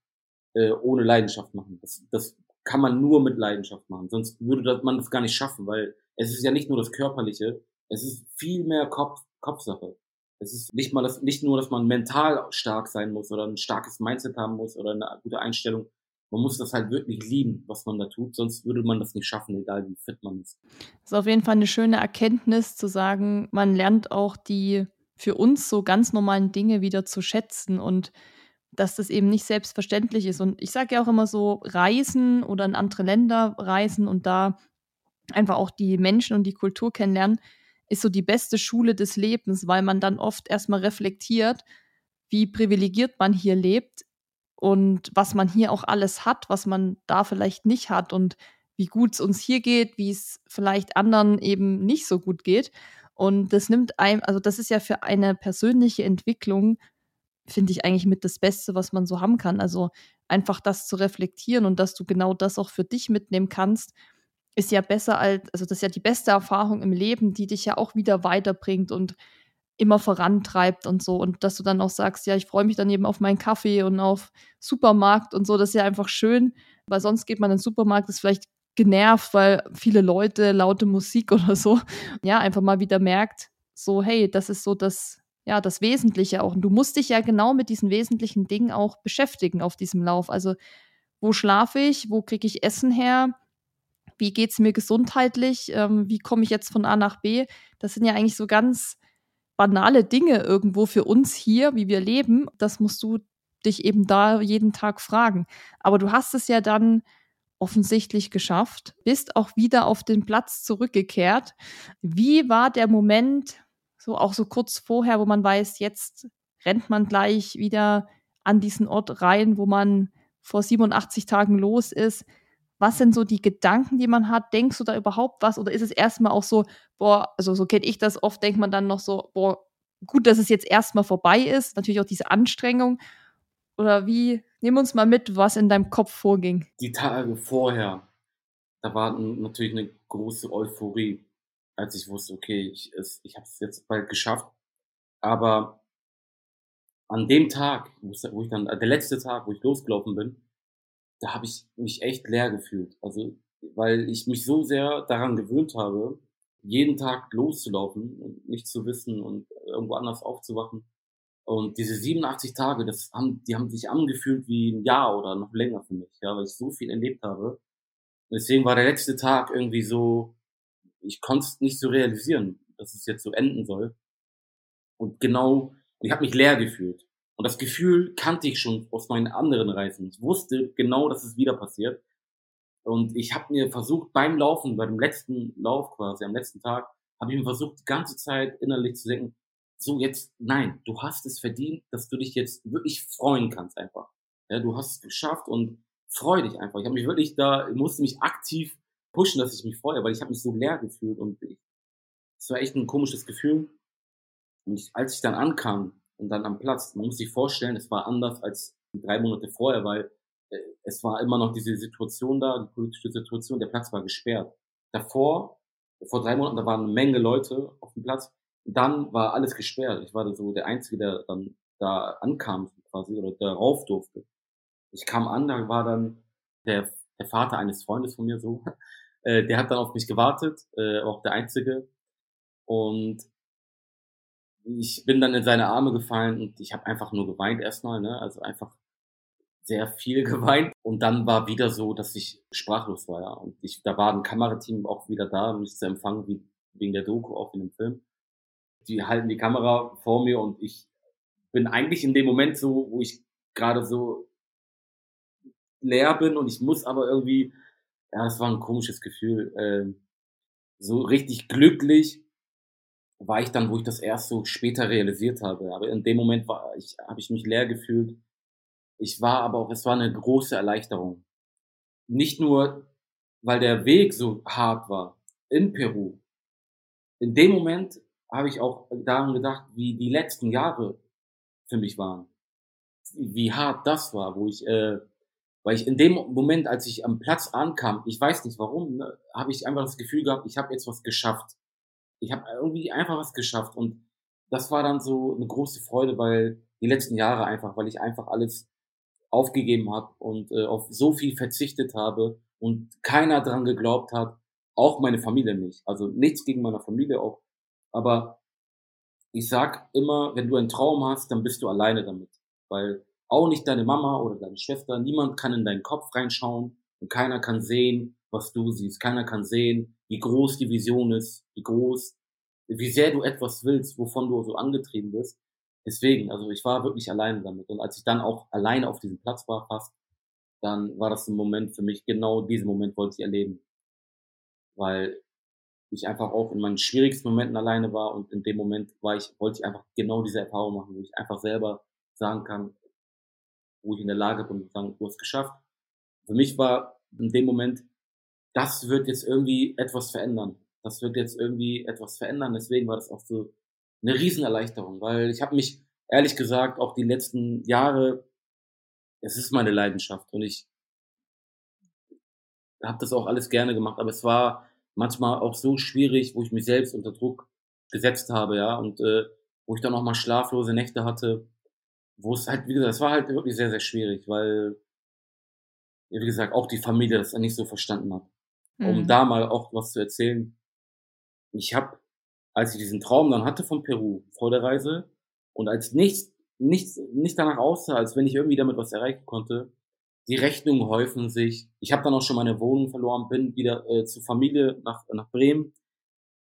äh, ohne Leidenschaft machen. Das, das kann man nur mit Leidenschaft machen. Sonst würde man das gar nicht schaffen, weil es ist ja nicht nur das Körperliche, es ist viel mehr Kopf, Kopfsache. Es ist nicht mal das, nicht nur, dass man mental stark sein muss oder ein starkes Mindset haben muss oder eine gute Einstellung, man muss das halt wirklich lieben, was man da tut, sonst würde man das nicht schaffen, egal wie fit man ist. Das ist auf jeden Fall eine schöne Erkenntnis zu sagen, man lernt auch die für uns so ganz normalen Dinge wieder zu schätzen und dass das eben nicht selbstverständlich ist. Und ich sage ja auch immer so, reisen oder in andere Länder reisen und da einfach auch die Menschen und die Kultur kennenlernen, ist so die beste Schule des Lebens, weil man dann oft erstmal reflektiert, wie privilegiert man hier lebt und was man hier auch alles hat, was man da vielleicht nicht hat und wie gut es uns hier geht, wie es vielleicht anderen eben nicht so gut geht. Und das nimmt einem, also das ist ja für eine persönliche Entwicklung, finde ich eigentlich mit das Beste, was man so haben kann. Also einfach das zu reflektieren und dass du genau das auch für dich mitnehmen kannst, ist ja besser als, also das ist ja die beste Erfahrung im Leben, die dich ja auch wieder weiterbringt und immer vorantreibt und so. Und dass du dann auch sagst, ja, ich freue mich dann eben auf meinen Kaffee und auf Supermarkt und so, das ist ja einfach schön, weil sonst geht man in den Supermarkt, ist vielleicht genervt, weil viele Leute laute Musik <laughs> oder so, ja, einfach mal wieder merkt, so, hey, das ist so das, ja, das Wesentliche auch. Und du musst dich ja genau mit diesen wesentlichen Dingen auch beschäftigen auf diesem Lauf. Also, wo schlafe ich? Wo kriege ich Essen her? Wie geht es mir gesundheitlich? Ähm, wie komme ich jetzt von A nach B? Das sind ja eigentlich so ganz banale Dinge irgendwo für uns hier, wie wir leben. Das musst du dich eben da jeden Tag fragen. Aber du hast es ja dann offensichtlich geschafft, bist auch wieder auf den Platz zurückgekehrt. Wie war der Moment, so auch so kurz vorher, wo man weiß, jetzt rennt man gleich wieder an diesen Ort rein, wo man vor 87 Tagen los ist? Was sind so die Gedanken, die man hat? Denkst du da überhaupt was? Oder ist es erstmal auch so, boah, also so kenne ich das oft, denkt man dann noch so, boah, gut, dass es jetzt erstmal vorbei ist. Natürlich auch diese Anstrengung. Oder wie, nimm uns mal mit, was in deinem Kopf vorging. Die Tage vorher, da war natürlich eine große Euphorie, als ich wusste, okay, ich, ich habe es jetzt bald geschafft. Aber an dem Tag, wo ich dann, der letzte Tag, wo ich losgelaufen bin, da habe ich mich echt leer gefühlt. Also, weil ich mich so sehr daran gewöhnt habe, jeden Tag loszulaufen und nicht zu wissen und irgendwo anders aufzuwachen. Und diese 87 Tage, das haben, die haben sich angefühlt wie ein Jahr oder noch länger für mich, ja, weil ich so viel erlebt habe. Deswegen war der letzte Tag irgendwie so, ich konnte es nicht so realisieren, dass es jetzt so enden soll. Und genau, ich habe mich leer gefühlt. Und das Gefühl kannte ich schon aus meinen anderen Reisen. Ich wusste genau, dass es wieder passiert. Und ich habe mir versucht, beim Laufen, bei dem letzten Lauf quasi, am letzten Tag, habe ich mir versucht, die ganze Zeit innerlich zu denken, so jetzt, nein, du hast es verdient, dass du dich jetzt wirklich freuen kannst einfach. Ja, du hast es geschafft und freu dich einfach. Ich habe mich wirklich da, musste mich aktiv pushen, dass ich mich freue, weil ich habe mich so leer gefühlt und es war echt ein komisches Gefühl. Und ich, als ich dann ankam und dann am Platz, man muss sich vorstellen, es war anders als drei Monate vorher, weil äh, es war immer noch diese Situation da, die politische Situation, der Platz war gesperrt. Davor, vor drei Monaten, da waren eine Menge Leute auf dem Platz dann war alles gesperrt. Ich war so der Einzige, der dann da ankam quasi oder der rauf durfte. Ich kam an, da war dann der, der Vater eines Freundes von mir so, <laughs> äh, der hat dann auf mich gewartet, äh, auch der Einzige. Und ich bin dann in seine Arme gefallen und ich habe einfach nur geweint erstmal, ne? Also einfach sehr viel <laughs> geweint. Und dann war wieder so, dass ich sprachlos war, ja. Und ich, da war ein Kamerateam auch wieder da, um mich zu empfangen, wie wegen der Doku, auch in dem Film die halten die Kamera vor mir und ich bin eigentlich in dem Moment so, wo ich gerade so leer bin und ich muss aber irgendwie, ja, es war ein komisches Gefühl, äh, so richtig glücklich war ich dann, wo ich das erst so später realisiert habe. Aber in dem Moment war ich, habe ich mich leer gefühlt. Ich war aber auch, es war eine große Erleichterung. Nicht nur, weil der Weg so hart war in Peru. In dem Moment habe ich auch daran gedacht, wie die letzten Jahre für mich waren. Wie hart das war, wo ich, äh, weil ich in dem Moment, als ich am Platz ankam, ich weiß nicht warum, ne, habe ich einfach das Gefühl gehabt, ich habe jetzt was geschafft. Ich habe irgendwie einfach was geschafft und das war dann so eine große Freude, weil die letzten Jahre einfach, weil ich einfach alles aufgegeben habe und äh, auf so viel verzichtet habe und keiner dran geglaubt hat, auch meine Familie nicht. Also nichts gegen meine Familie, auch aber ich sag immer, wenn du einen Traum hast, dann bist du alleine damit. Weil auch nicht deine Mama oder deine Schwester, niemand kann in deinen Kopf reinschauen und keiner kann sehen, was du siehst. Keiner kann sehen, wie groß die Vision ist, wie groß, wie sehr du etwas willst, wovon du so angetrieben bist. Deswegen, also ich war wirklich alleine damit. Und als ich dann auch alleine auf diesem Platz war fast, dann war das ein Moment für mich, genau diesen Moment wollte ich erleben. Weil ich einfach auch in meinen schwierigsten Momenten alleine war und in dem Moment war ich, wollte ich einfach genau diese Erfahrung machen, wo ich einfach selber sagen kann, wo ich in der Lage bin, sagen, du hast geschafft. Für mich war in dem Moment, das wird jetzt irgendwie etwas verändern. Das wird jetzt irgendwie etwas verändern. Deswegen war das auch so eine Riesenerleichterung, weil ich habe mich ehrlich gesagt auch die letzten Jahre, es ist meine Leidenschaft und ich habe das auch alles gerne gemacht, aber es war manchmal auch so schwierig, wo ich mich selbst unter Druck gesetzt habe, ja, und äh, wo ich dann auch mal schlaflose Nächte hatte, wo es halt, wie gesagt, es war halt wirklich sehr, sehr schwierig, weil, wie gesagt, auch die Familie das nicht so verstanden hat. Mhm. Um da mal auch was zu erzählen. Ich habe, als ich diesen Traum dann hatte von Peru vor der Reise und als nichts, nichts, nicht danach aussah, als wenn ich irgendwie damit was erreichen konnte, die Rechnungen häufen sich. Ich habe dann auch schon meine Wohnung verloren, bin wieder äh, zur Familie nach, nach Bremen.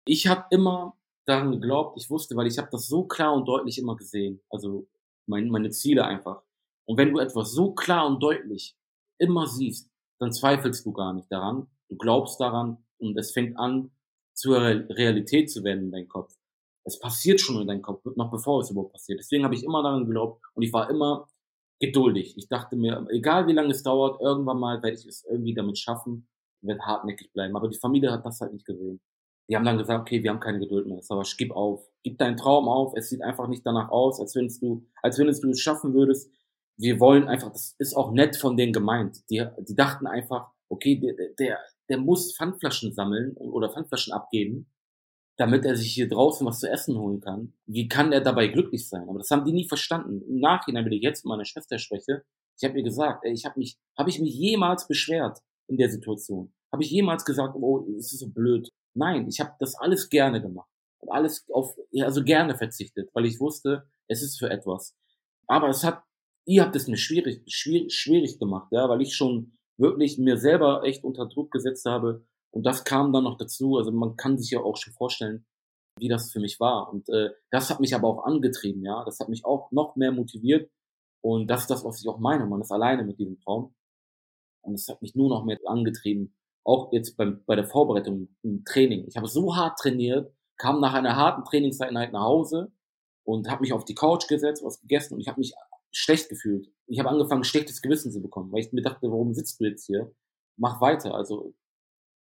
Ich habe immer daran geglaubt, ich wusste, weil ich habe das so klar und deutlich immer gesehen. Also mein, meine Ziele einfach. Und wenn du etwas so klar und deutlich immer siehst, dann zweifelst du gar nicht daran. Du glaubst daran und es fängt an, zur Realität zu werden in deinem Kopf. Es passiert schon in deinem Kopf, noch bevor es überhaupt passiert. Deswegen habe ich immer daran geglaubt und ich war immer geduldig. Ich dachte mir, egal wie lange es dauert, irgendwann mal werde ich es irgendwie damit schaffen, wird hartnäckig bleiben. Aber die Familie hat das halt nicht gesehen. Die haben dann gesagt, okay, wir haben keine Geduld mehr, aber gib auf. Gib deinen Traum auf. Es sieht einfach nicht danach aus, als wenn du, als wenn du es schaffen würdest. Wir wollen einfach, das ist auch nett von denen gemeint. Die, die dachten einfach, okay, der, der, der muss Pfandflaschen sammeln oder Pfandflaschen abgeben damit er sich hier draußen was zu essen holen kann. Wie kann er dabei glücklich sein? Aber das haben die nie verstanden. Im Nachhinein, wenn ich jetzt mit meiner Schwester spreche, ich habe ihr gesagt, ey, ich habe mich, habe ich mich jemals beschwert in der Situation? Habe ich jemals gesagt, oh, es ist so blöd? Nein, ich habe das alles gerne gemacht und alles auf, also gerne verzichtet, weil ich wusste, es ist für etwas. Aber es hat, ihr habt es mir schwierig, schwierig, schwierig gemacht, ja, weil ich schon wirklich mir selber echt unter Druck gesetzt habe, und das kam dann noch dazu. Also man kann sich ja auch schon vorstellen, wie das für mich war. Und äh, das hat mich aber auch angetrieben, ja. Das hat mich auch noch mehr motiviert. Und das ist das, was ich auch meine. Man ist alleine mit diesem Traum. Und es hat mich nur noch mehr angetrieben. Auch jetzt beim, bei der Vorbereitung im Training. Ich habe so hart trainiert, kam nach einer harten Trainingseinheit nach Hause und habe mich auf die Couch gesetzt, was gegessen und ich habe mich schlecht gefühlt. Ich habe angefangen, schlechtes Gewissen zu bekommen, weil ich mir dachte, warum sitzt du jetzt hier? Mach weiter. Also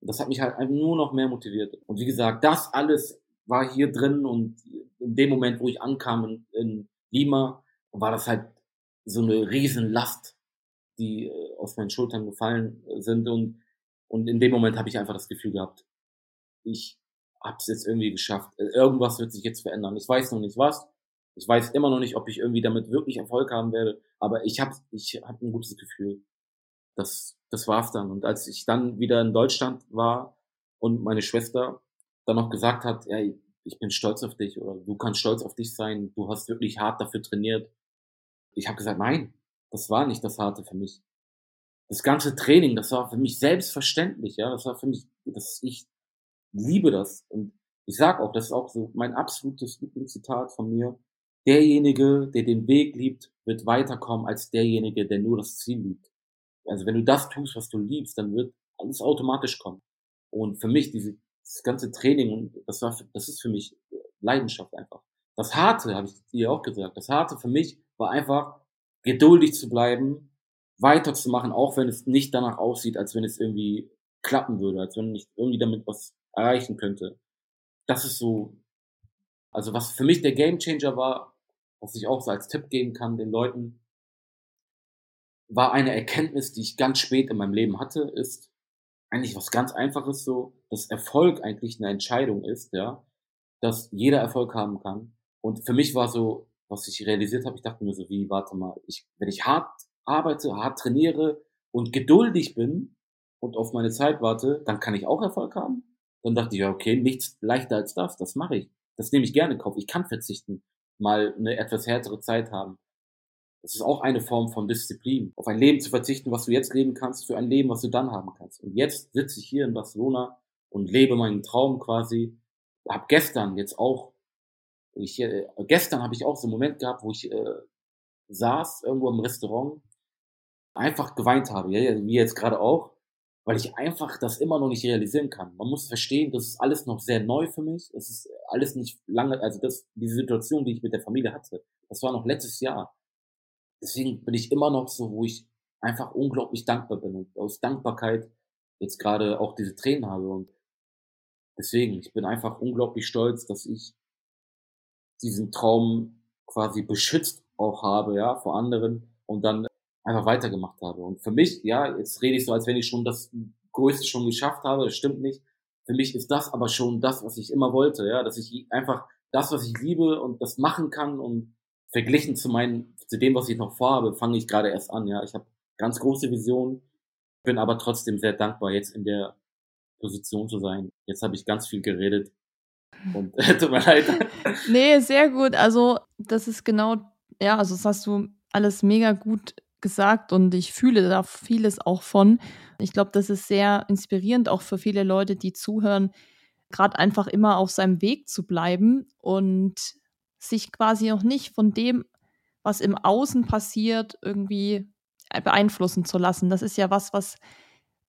das hat mich halt nur noch mehr motiviert. Und wie gesagt, das alles war hier drin und in dem Moment, wo ich ankam in, in Lima, war das halt so eine Riesenlast, die äh, aus meinen Schultern gefallen sind und und in dem Moment habe ich einfach das Gefühl gehabt, ich habe es jetzt irgendwie geschafft. Irgendwas wird sich jetzt verändern. Ich weiß noch nicht was. Ich weiß immer noch nicht, ob ich irgendwie damit wirklich Erfolg haben werde. Aber ich habe ich hab ein gutes Gefühl. Das das war's dann. Und als ich dann wieder in Deutschland war und meine Schwester dann noch gesagt hat, ey, ich bin stolz auf dich oder du kannst stolz auf dich sein, du hast wirklich hart dafür trainiert. Ich habe gesagt, nein, das war nicht das Harte für mich. Das ganze Training, das war für mich selbstverständlich, ja, das war für mich, das, ich liebe das. Und ich sag auch, das ist auch so mein absolutes Lieblingszitat von mir. Derjenige, der den Weg liebt, wird weiterkommen als derjenige, der nur das Ziel liebt. Also wenn du das tust, was du liebst, dann wird alles automatisch kommen. Und für mich, diese, das ganze Training, das war, das ist für mich Leidenschaft einfach. Das Harte, habe ich dir auch gesagt, das Harte für mich war einfach, geduldig zu bleiben, weiterzumachen, auch wenn es nicht danach aussieht, als wenn es irgendwie klappen würde, als wenn ich irgendwie damit was erreichen könnte. Das ist so, also was für mich der Gamechanger war, was ich auch so als Tipp geben kann den Leuten, war eine Erkenntnis, die ich ganz spät in meinem Leben hatte, ist eigentlich was ganz Einfaches so, dass Erfolg eigentlich eine Entscheidung ist, ja, dass jeder Erfolg haben kann. Und für mich war so, was ich realisiert habe, ich dachte mir so, wie, warte mal, ich, wenn ich hart arbeite, hart trainiere und geduldig bin und auf meine Zeit warte, dann kann ich auch Erfolg haben. Dann dachte ich, ja, okay, nichts leichter als das, das mache ich. Das nehme ich gerne in Kauf. Ich kann verzichten, mal eine etwas härtere Zeit haben. Das ist auch eine Form von Disziplin. Auf ein Leben zu verzichten, was du jetzt leben kannst, für ein Leben, was du dann haben kannst. Und jetzt sitze ich hier in Barcelona und lebe meinen Traum quasi. Hab gestern jetzt auch, ich, äh, gestern habe ich auch so einen Moment gehabt, wo ich äh, saß irgendwo im Restaurant, einfach geweint habe, ja, wie jetzt gerade auch. Weil ich einfach das immer noch nicht realisieren kann. Man muss verstehen, das ist alles noch sehr neu für mich. Es ist alles nicht lange, also das, diese Situation, die ich mit der Familie hatte, das war noch letztes Jahr. Deswegen bin ich immer noch so, wo ich einfach unglaublich dankbar bin und aus Dankbarkeit jetzt gerade auch diese Tränen habe und deswegen, ich bin einfach unglaublich stolz, dass ich diesen Traum quasi beschützt auch habe, ja, vor anderen und dann einfach weitergemacht habe. Und für mich, ja, jetzt rede ich so, als wenn ich schon das Größte schon geschafft habe, das stimmt nicht. Für mich ist das aber schon das, was ich immer wollte, ja, dass ich einfach das, was ich liebe und das machen kann und verglichen zu meinen, zu dem, was ich noch vorhabe, fange ich gerade erst an, ja. Ich habe ganz große Visionen, bin aber trotzdem sehr dankbar, jetzt in der Position zu sein. Jetzt habe ich ganz viel geredet und <laughs> tut mir leid. Nee, sehr gut. Also, das ist genau, ja, also das hast du alles mega gut gesagt und ich fühle da vieles auch von. Ich glaube, das ist sehr inspirierend auch für viele Leute, die zuhören, gerade einfach immer auf seinem Weg zu bleiben und sich quasi auch nicht von dem, was im Außen passiert, irgendwie beeinflussen zu lassen. Das ist ja was, was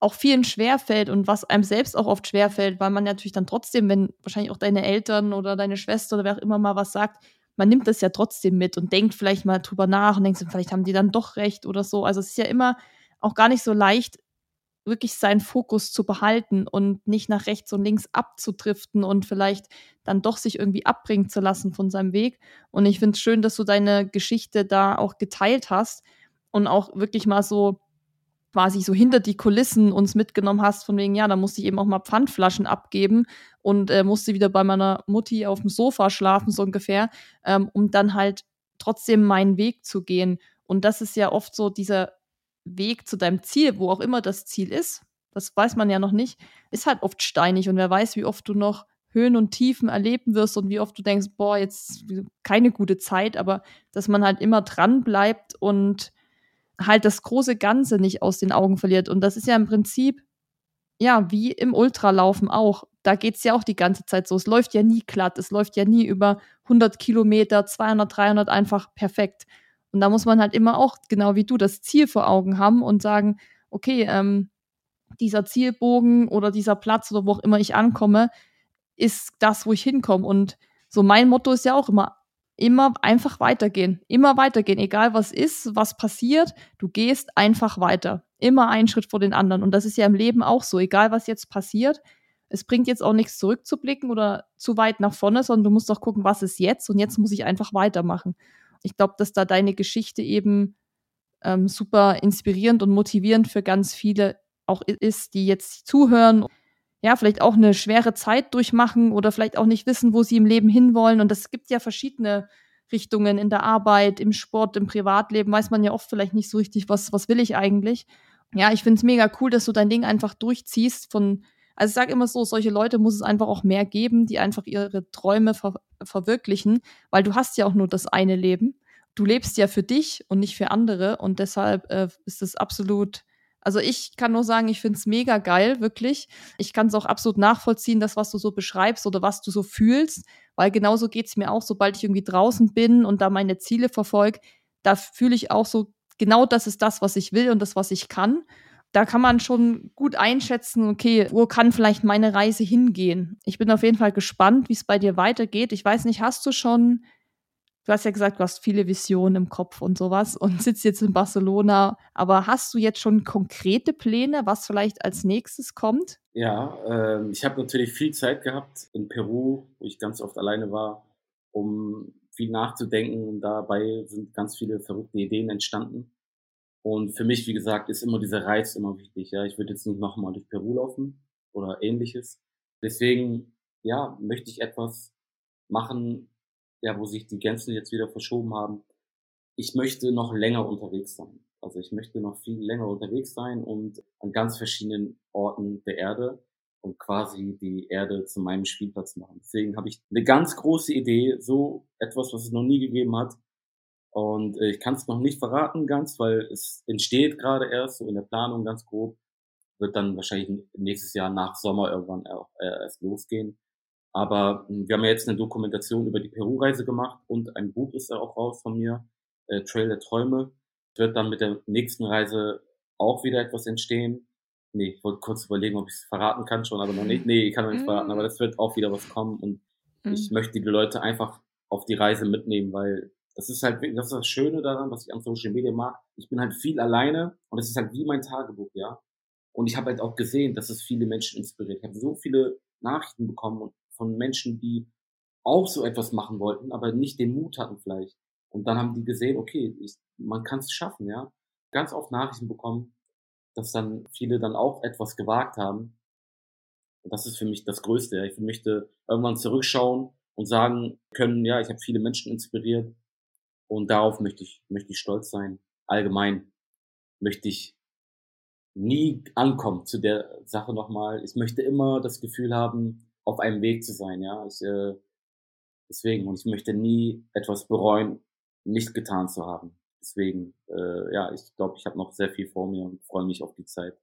auch vielen schwerfällt und was einem selbst auch oft schwerfällt, weil man natürlich dann trotzdem, wenn wahrscheinlich auch deine Eltern oder deine Schwester oder wer auch immer mal was sagt, man nimmt das ja trotzdem mit und denkt vielleicht mal drüber nach und denkt, vielleicht haben die dann doch recht oder so. Also es ist ja immer auch gar nicht so leicht, wirklich seinen Fokus zu behalten und nicht nach rechts und links abzudriften und vielleicht dann doch sich irgendwie abbringen zu lassen von seinem Weg. Und ich finde es schön, dass du deine Geschichte da auch geteilt hast und auch wirklich mal so quasi so hinter die Kulissen uns mitgenommen hast, von wegen, ja, da musste ich eben auch mal Pfandflaschen abgeben und äh, musste wieder bei meiner Mutti auf dem Sofa schlafen, so ungefähr, ähm, um dann halt trotzdem meinen Weg zu gehen. Und das ist ja oft so dieser Weg zu deinem Ziel, wo auch immer das Ziel ist, das weiß man ja noch nicht, ist halt oft steinig und wer weiß, wie oft du noch Höhen und Tiefen erleben wirst und wie oft du denkst, boah, jetzt keine gute Zeit, aber dass man halt immer dran bleibt und halt das große Ganze nicht aus den Augen verliert. Und das ist ja im Prinzip, ja, wie im Ultralaufen auch. Da geht es ja auch die ganze Zeit so. Es läuft ja nie glatt. Es läuft ja nie über 100 Kilometer, 200, 300 einfach perfekt. Und da muss man halt immer auch, genau wie du, das Ziel vor Augen haben und sagen, okay, ähm, dieser Zielbogen oder dieser Platz oder wo auch immer ich ankomme, ist das, wo ich hinkomme. Und so mein Motto ist ja auch immer, immer einfach weitergehen. Immer weitergehen, egal was ist, was passiert, du gehst einfach weiter. Immer einen Schritt vor den anderen. Und das ist ja im Leben auch so, egal was jetzt passiert. Es bringt jetzt auch nichts zurückzublicken oder zu weit nach vorne, sondern du musst doch gucken, was ist jetzt und jetzt muss ich einfach weitermachen. Ich glaube, dass da deine Geschichte eben ähm, super inspirierend und motivierend für ganz viele auch ist, die jetzt zuhören ja, vielleicht auch eine schwere Zeit durchmachen oder vielleicht auch nicht wissen, wo sie im Leben hinwollen. Und es gibt ja verschiedene Richtungen in der Arbeit, im Sport, im Privatleben, weiß man ja oft vielleicht nicht so richtig, was, was will ich eigentlich. Ja, ich finde es mega cool, dass du dein Ding einfach durchziehst von, also ich sage immer so, solche Leute muss es einfach auch mehr geben, die einfach ihre Träume ver verwirklichen, weil du hast ja auch nur das eine Leben. Du lebst ja für dich und nicht für andere und deshalb äh, ist es absolut also ich kann nur sagen, ich finde es mega geil, wirklich. Ich kann es auch absolut nachvollziehen, das, was du so beschreibst oder was du so fühlst, weil genauso geht es mir auch, sobald ich irgendwie draußen bin und da meine Ziele verfolge, da fühle ich auch so, genau das ist das, was ich will und das, was ich kann. Da kann man schon gut einschätzen, okay, wo kann vielleicht meine Reise hingehen? Ich bin auf jeden Fall gespannt, wie es bei dir weitergeht. Ich weiß nicht, hast du schon Du hast ja gesagt, du hast viele Visionen im Kopf und sowas und <laughs> sitzt jetzt in Barcelona. Aber hast du jetzt schon konkrete Pläne, was vielleicht als nächstes kommt? Ja, äh, ich habe natürlich viel Zeit gehabt in Peru, wo ich ganz oft alleine war, um viel nachzudenken. Und dabei sind ganz viele verrückte Ideen entstanden. Und für mich, wie gesagt, ist immer dieser Reiz immer wichtig. Ja, ich würde jetzt nicht nochmal durch Peru laufen oder ähnliches. Deswegen, ja, möchte ich etwas machen, ja, wo sich die Grenzen jetzt wieder verschoben haben. Ich möchte noch länger unterwegs sein. Also ich möchte noch viel länger unterwegs sein und an ganz verschiedenen Orten der Erde und quasi die Erde zu meinem Spielplatz machen. Deswegen habe ich eine ganz große Idee, so etwas, was es noch nie gegeben hat. Und äh, ich kann es noch nicht verraten ganz, weil es entsteht gerade erst so in der Planung ganz grob. Wird dann wahrscheinlich nächstes Jahr nach Sommer irgendwann erst losgehen. Aber hm, wir haben ja jetzt eine Dokumentation über die Peru-Reise gemacht und ein Buch ist ja auch raus von mir, äh, Trail der Träume. Wird dann mit der nächsten Reise auch wieder etwas entstehen. nee, ich wollte kurz überlegen, ob ich es verraten kann schon, aber noch nicht. Nee, ich kann noch nicht verraten, aber das wird auch wieder was kommen und mhm. ich möchte die Leute einfach auf die Reise mitnehmen, weil das ist halt, das ist das Schöne daran, was ich an Social Media mag. Ich bin halt viel alleine und es ist halt wie mein Tagebuch, ja. Und ich habe halt auch gesehen, dass es viele Menschen inspiriert. Ich habe so viele Nachrichten bekommen von Menschen, die auch so etwas machen wollten, aber nicht den Mut hatten vielleicht. Und dann haben die gesehen, okay, ich, man kann es schaffen, ja. Ganz oft Nachrichten bekommen, dass dann viele dann auch etwas gewagt haben. Und das ist für mich das Größte. Ja. Ich möchte irgendwann zurückschauen und sagen können, ja, ich habe viele Menschen inspiriert und darauf möchte ich, möchte ich stolz sein. Allgemein möchte ich nie ankommen zu der Sache nochmal. Ich möchte immer das Gefühl haben, auf einem Weg zu sein, ja. Ich, äh, deswegen, und ich möchte nie etwas bereuen, nicht getan zu haben. Deswegen, äh, ja, ich glaube, ich habe noch sehr viel vor mir und freue mich auf die Zeit.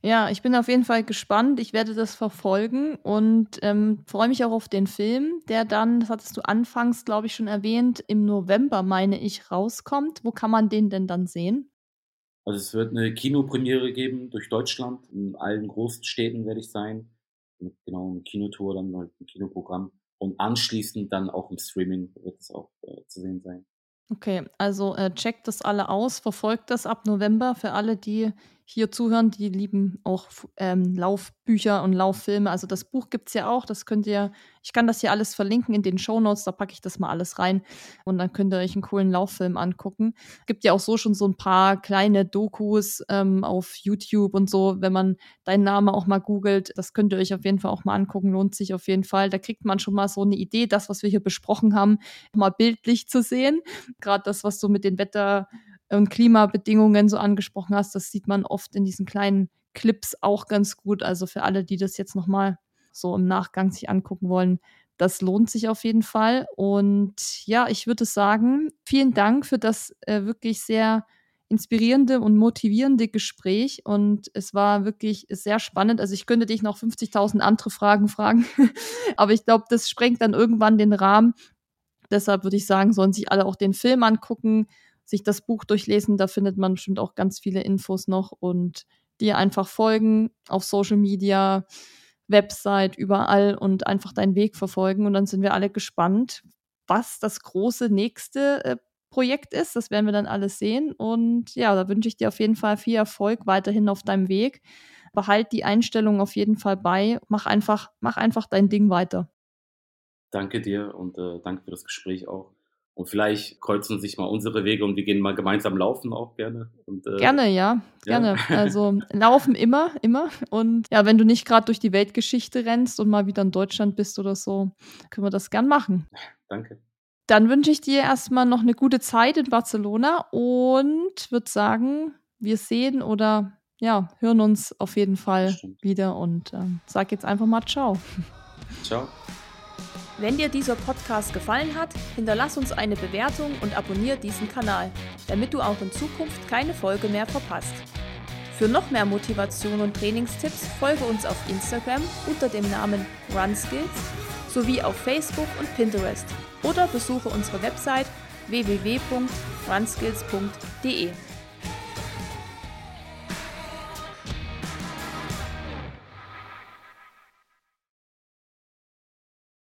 Ja, ich bin auf jeden Fall gespannt. Ich werde das verfolgen und ähm, freue mich auch auf den Film, der dann, das hattest du anfangs, glaube ich, schon erwähnt, im November, meine ich, rauskommt. Wo kann man den denn dann sehen? Also es wird eine Kinopremiere geben durch Deutschland. In allen großen Städten werde ich sein. Genau eine Kinotour, dann halt ein Kinoprogramm. Und anschließend dann auch im Streaming wird es auch äh, zu sehen sein. Okay, also äh, checkt das alle aus, verfolgt das ab November für alle, die hier zuhören, die lieben auch ähm, Laufbücher und Lauffilme. Also das Buch gibt es ja auch, das könnt ihr, ich kann das hier alles verlinken in den Show Notes, da packe ich das mal alles rein und dann könnt ihr euch einen coolen Lauffilm angucken. Gibt ja auch so schon so ein paar kleine Dokus ähm, auf YouTube und so, wenn man deinen Namen auch mal googelt, das könnt ihr euch auf jeden Fall auch mal angucken, lohnt sich auf jeden Fall. Da kriegt man schon mal so eine Idee, das, was wir hier besprochen haben, mal bildlich zu sehen. Gerade das, was so mit den Wetter und Klimabedingungen so angesprochen hast, das sieht man oft in diesen kleinen Clips auch ganz gut. Also für alle, die das jetzt nochmal so im Nachgang sich angucken wollen, das lohnt sich auf jeden Fall. Und ja, ich würde sagen, vielen Dank für das äh, wirklich sehr inspirierende und motivierende Gespräch. Und es war wirklich sehr spannend. Also ich könnte dich noch 50.000 andere Fragen fragen, <laughs> aber ich glaube, das sprengt dann irgendwann den Rahmen. Deshalb würde ich sagen, sollen sich alle auch den Film angucken sich das Buch durchlesen. Da findet man bestimmt auch ganz viele Infos noch und dir einfach folgen auf Social Media, Website, überall und einfach deinen Weg verfolgen. Und dann sind wir alle gespannt, was das große nächste äh, Projekt ist. Das werden wir dann alles sehen. Und ja, da wünsche ich dir auf jeden Fall viel Erfolg weiterhin auf deinem Weg. Behalt die Einstellung auf jeden Fall bei. Mach einfach, mach einfach dein Ding weiter. Danke dir und äh, danke für das Gespräch auch. Und vielleicht kreuzen sich mal unsere Wege und wir gehen mal gemeinsam laufen auch gerne. Und, äh, gerne, ja, gerne. Ja. <laughs> Also laufen immer, immer. Und ja, wenn du nicht gerade durch die Weltgeschichte rennst und mal wieder in Deutschland bist oder so, können wir das gern machen. Danke. Dann wünsche ich dir erstmal noch eine gute Zeit in Barcelona und würde sagen, wir sehen oder ja, hören uns auf jeden Fall wieder und äh, sag jetzt einfach mal Ciao. Ciao. Wenn dir dieser Podcast gefallen hat, hinterlass uns eine Bewertung und abonniere diesen Kanal, damit du auch in Zukunft keine Folge mehr verpasst. Für noch mehr Motivation und Trainingstipps folge uns auf Instagram unter dem Namen RunSkills sowie auf Facebook und Pinterest oder besuche unsere Website www.runskills.de.